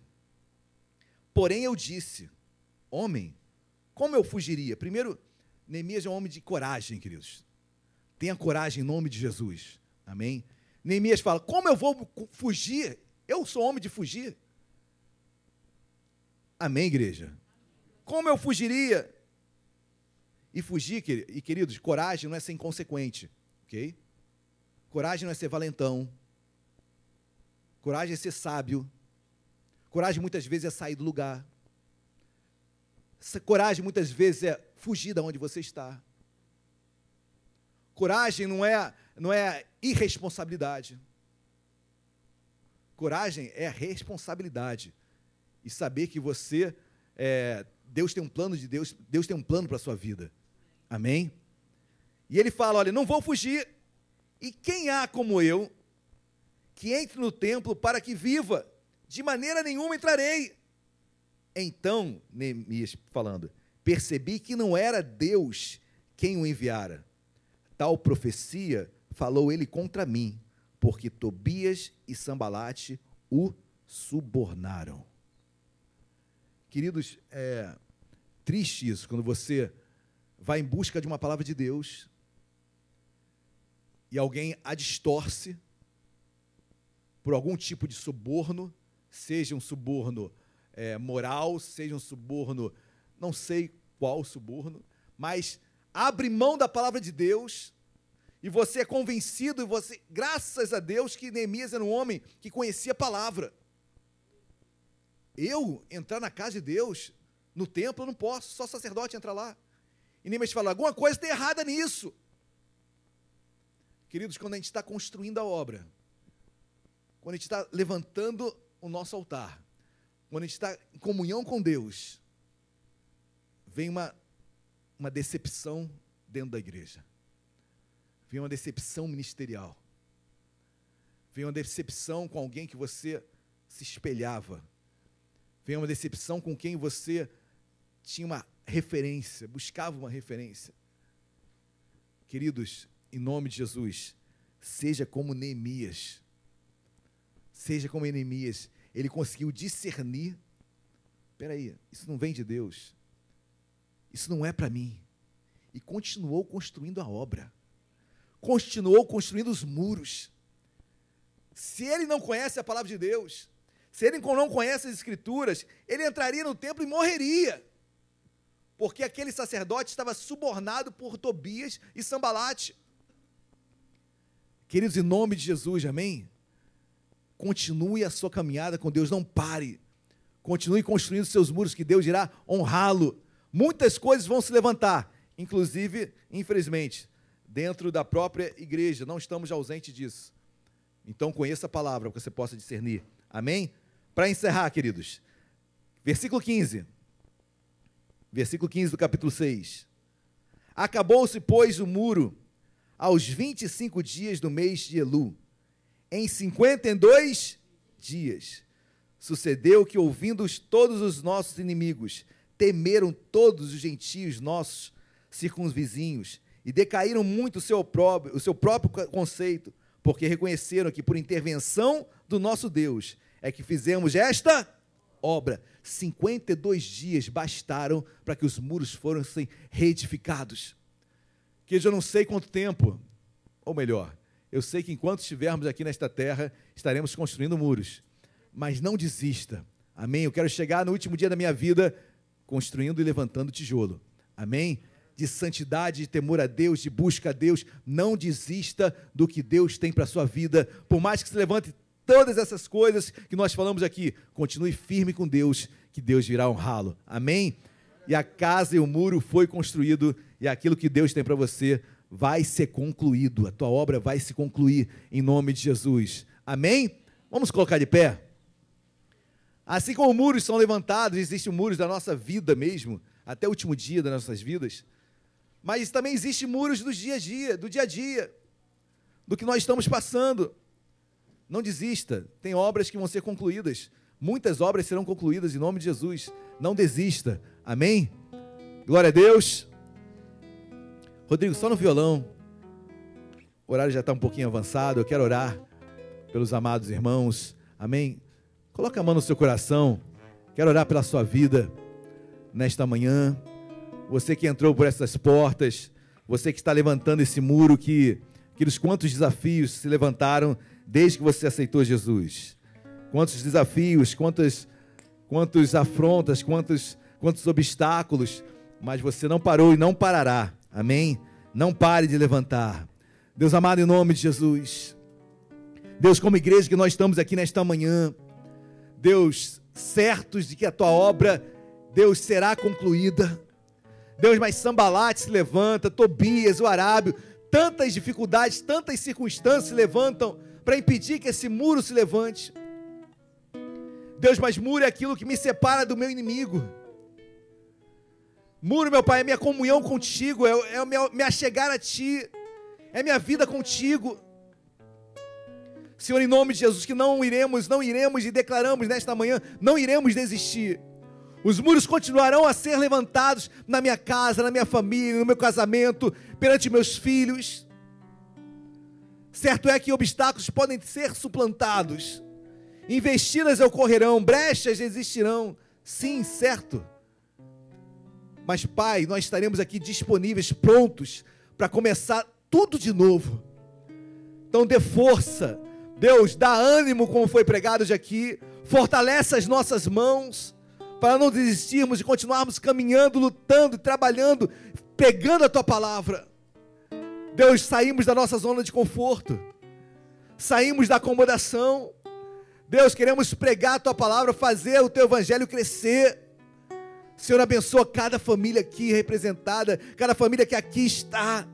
Porém eu disse, homem, como eu fugiria? Primeiro, Neemias é um homem de coragem, queridos. Tenha coragem em nome de Jesus. Amém? Neemias fala: como eu vou fugir? Eu sou homem de fugir. Amém, igreja? Como eu fugiria? E fugir, e queridos, coragem não é ser inconsequente, ok? Coragem não é ser valentão. Coragem é ser sábio. Coragem muitas vezes é sair do lugar. Coragem muitas vezes é fugir da onde você está. Coragem não é, não é irresponsabilidade. Coragem é responsabilidade. E saber que você, é, Deus tem um plano de Deus, Deus tem um plano para a sua vida. Amém? E ele fala: olha, não vou fugir. E quem há como eu que entre no templo para que viva? De maneira nenhuma entrarei. Então, Neemias falando, percebi que não era Deus quem o enviara. Tal profecia falou ele contra mim, porque Tobias e Sambalate o subornaram. Queridos, é triste isso, quando você vai em busca de uma palavra de Deus e alguém a distorce por algum tipo de suborno, seja um suborno é, moral, seja um suborno, não sei qual suborno, mas abre mão da palavra de Deus E você é convencido, e você, graças a Deus, que Neemias era um homem que conhecia a palavra. Eu entrar na casa de Deus, no templo, eu não posso, só sacerdote entra lá. E Neemias fala: alguma coisa está errada nisso. Queridos, quando a gente está construindo a obra, quando a gente está levantando o nosso altar, quando a gente está em comunhão com Deus, vem uma, uma decepção dentro da igreja. Vem uma decepção ministerial. Vem uma decepção com alguém que você se espelhava. Vem uma decepção com quem você tinha uma referência, buscava uma referência. Queridos, em nome de Jesus, seja como Neemias. Seja como Neemias. Ele conseguiu discernir. Espera aí, isso não vem de Deus. Isso não é para mim. E continuou construindo a obra. Continuou construindo os muros. Se ele não conhece a palavra de Deus, se ele não conhece as escrituras, ele entraria no templo e morreria. Porque aquele sacerdote estava subornado por Tobias e Sambalate. Queridos, em nome de Jesus, amém? Continue a sua caminhada com Deus, não pare. Continue construindo seus muros, que Deus irá honrá-lo. Muitas coisas vão se levantar, inclusive, infelizmente, dentro da própria igreja. Não estamos ausentes disso. Então, conheça a palavra, para que você possa discernir. Amém? Para encerrar, queridos, versículo 15. Versículo 15 do capítulo 6. Acabou-se, pois, o muro aos 25 dias do mês de Elu. Em 52 dias. Sucedeu que, ouvindo todos os nossos inimigos, temeram todos os gentios nossos circunvizinhos e decaíram muito o seu próprio, o seu próprio conceito, porque reconheceram que por intervenção do nosso Deus é que fizemos esta obra. 52 dias bastaram para que os muros fossem reedificados que eu não sei quanto tempo, ou melhor, eu sei que enquanto estivermos aqui nesta terra, estaremos construindo muros. Mas não desista. Amém? Eu quero chegar no último dia da minha vida construindo e levantando tijolo. Amém? De santidade, de temor a Deus, de busca a Deus. Não desista do que Deus tem para a sua vida. Por mais que se levante todas essas coisas que nós falamos aqui, continue firme com Deus, que Deus virá honrá-lo. Amém? E a casa e o muro foi construído e aquilo que Deus tem para você vai ser concluído, a tua obra vai se concluir em nome de Jesus. Amém? Vamos colocar de pé. Assim como muros são levantados, existem muros da nossa vida mesmo, até o último dia das nossas vidas. Mas também existem muros do dia a dia, do dia a dia, do que nós estamos passando. Não desista, tem obras que vão ser concluídas. Muitas obras serão concluídas em nome de Jesus. Não desista. Amém? Glória a Deus. Rodrigo, só no violão. O horário já está um pouquinho avançado. Eu quero orar pelos amados irmãos. Amém? Coloca a mão no seu coração. Quero orar pela sua vida nesta manhã. Você que entrou por essas portas, você que está levantando esse muro, que, aqueles quantos desafios se levantaram desde que você aceitou Jesus. Quantos desafios, quantas, quantos afrontas, quantos, quantos obstáculos, mas você não parou e não parará Amém? Não pare de levantar. Deus amado, em nome de Jesus. Deus, como igreja que nós estamos aqui nesta manhã, Deus, certos de que a tua obra, Deus, será concluída. Deus, mas Sambalate se levanta, Tobias, o Arábio, tantas dificuldades, tantas circunstâncias se levantam para impedir que esse muro se levante. Deus, mas muro é aquilo que me separa do meu inimigo. Muro, meu Pai, é minha comunhão contigo, é, é me achegar a Ti, é minha vida contigo. Senhor, em nome de Jesus, que não iremos, não iremos e declaramos nesta manhã, não iremos desistir. Os muros continuarão a ser levantados na minha casa, na minha família, no meu casamento, perante meus filhos. Certo é que obstáculos podem ser suplantados, investidas ocorrerão, brechas existirão. Sim, certo. Mas, Pai, nós estaremos aqui disponíveis, prontos para começar tudo de novo. Então, dê força, Deus, dá ânimo, como foi pregado hoje aqui, fortalece as nossas mãos, para não desistirmos e continuarmos caminhando, lutando, trabalhando, pegando a tua palavra. Deus, saímos da nossa zona de conforto, saímos da acomodação. Deus, queremos pregar a tua palavra, fazer o teu evangelho crescer. Senhor, abençoa cada família aqui representada, cada família que aqui está.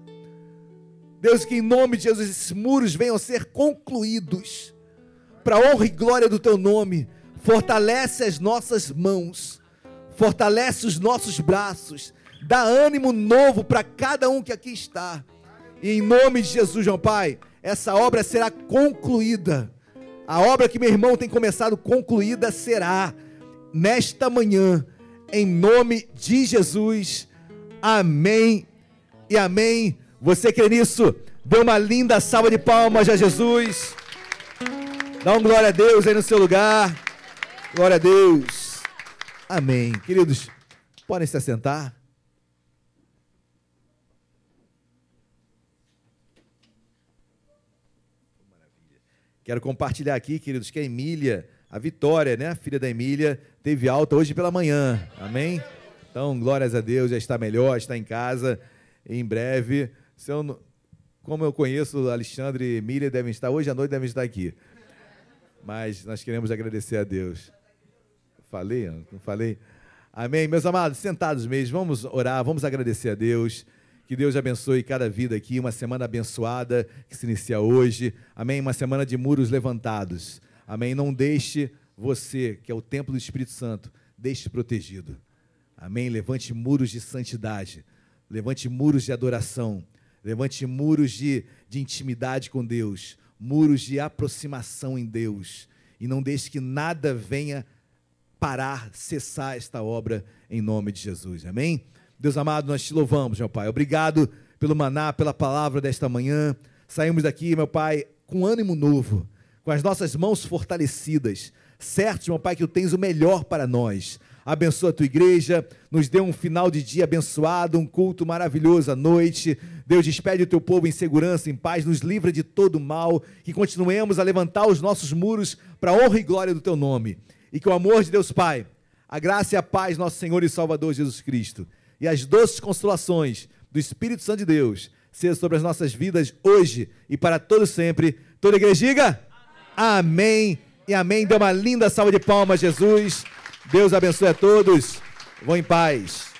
Deus, que em nome de Jesus esses muros venham a ser concluídos, para honra e glória do teu nome. Fortalece as nossas mãos, fortalece os nossos braços, dá ânimo novo para cada um que aqui está. E em nome de Jesus, João Pai, essa obra será concluída. A obra que meu irmão tem começado, concluída será nesta manhã, em nome de Jesus. Amém e amém. Você crê nisso? Dê uma linda salva de palmas a Jesus. Dá um glória a Deus aí no seu lugar. Glória a Deus. Amém. Queridos, podem se assentar. Quero compartilhar aqui, queridos, que a Emília, a Vitória, né, a filha da Emília, teve alta hoje pela manhã. Amém? Então, glórias a Deus, já está melhor, está em casa. Em breve, se eu como eu conheço Alexandre e Emília, devem estar hoje à noite, devem estar aqui. Mas nós queremos agradecer a Deus. Falei? Não falei? Amém. Meus amados, sentados mesmo, vamos orar, vamos agradecer a Deus. Que Deus abençoe cada vida aqui, uma semana abençoada que se inicia hoje. Amém. Uma semana de muros levantados. Amém. Não deixe você, que é o templo do Espírito Santo, deixe protegido. Amém. Levante muros de santidade. Levante muros de adoração. Levante muros de, de intimidade com Deus. Muros de aproximação em Deus. E não deixe que nada venha parar, cessar esta obra em nome de Jesus. Amém? Deus amado, nós te louvamos, meu Pai. Obrigado pelo maná, pela palavra desta manhã. Saímos daqui, meu Pai, com ânimo novo, com as nossas mãos fortalecidas, certos, meu Pai, que tu tens o melhor para nós. Abençoa a tua igreja, nos dê um final de dia abençoado, um culto maravilhoso à noite. Deus, despede o teu povo em segurança, em paz, nos livra de todo mal, que continuemos a levantar os nossos muros para a honra e glória do teu nome. E que o amor de Deus Pai, a graça e a paz, nosso Senhor e Salvador Jesus Cristo, e as doces consolações do Espírito Santo de Deus, seja sobre as nossas vidas hoje e para todo sempre. Toda a igreja diga amém e amém. Dê uma linda salva de palmas, Jesus. Deus abençoe a todos. Vão em paz.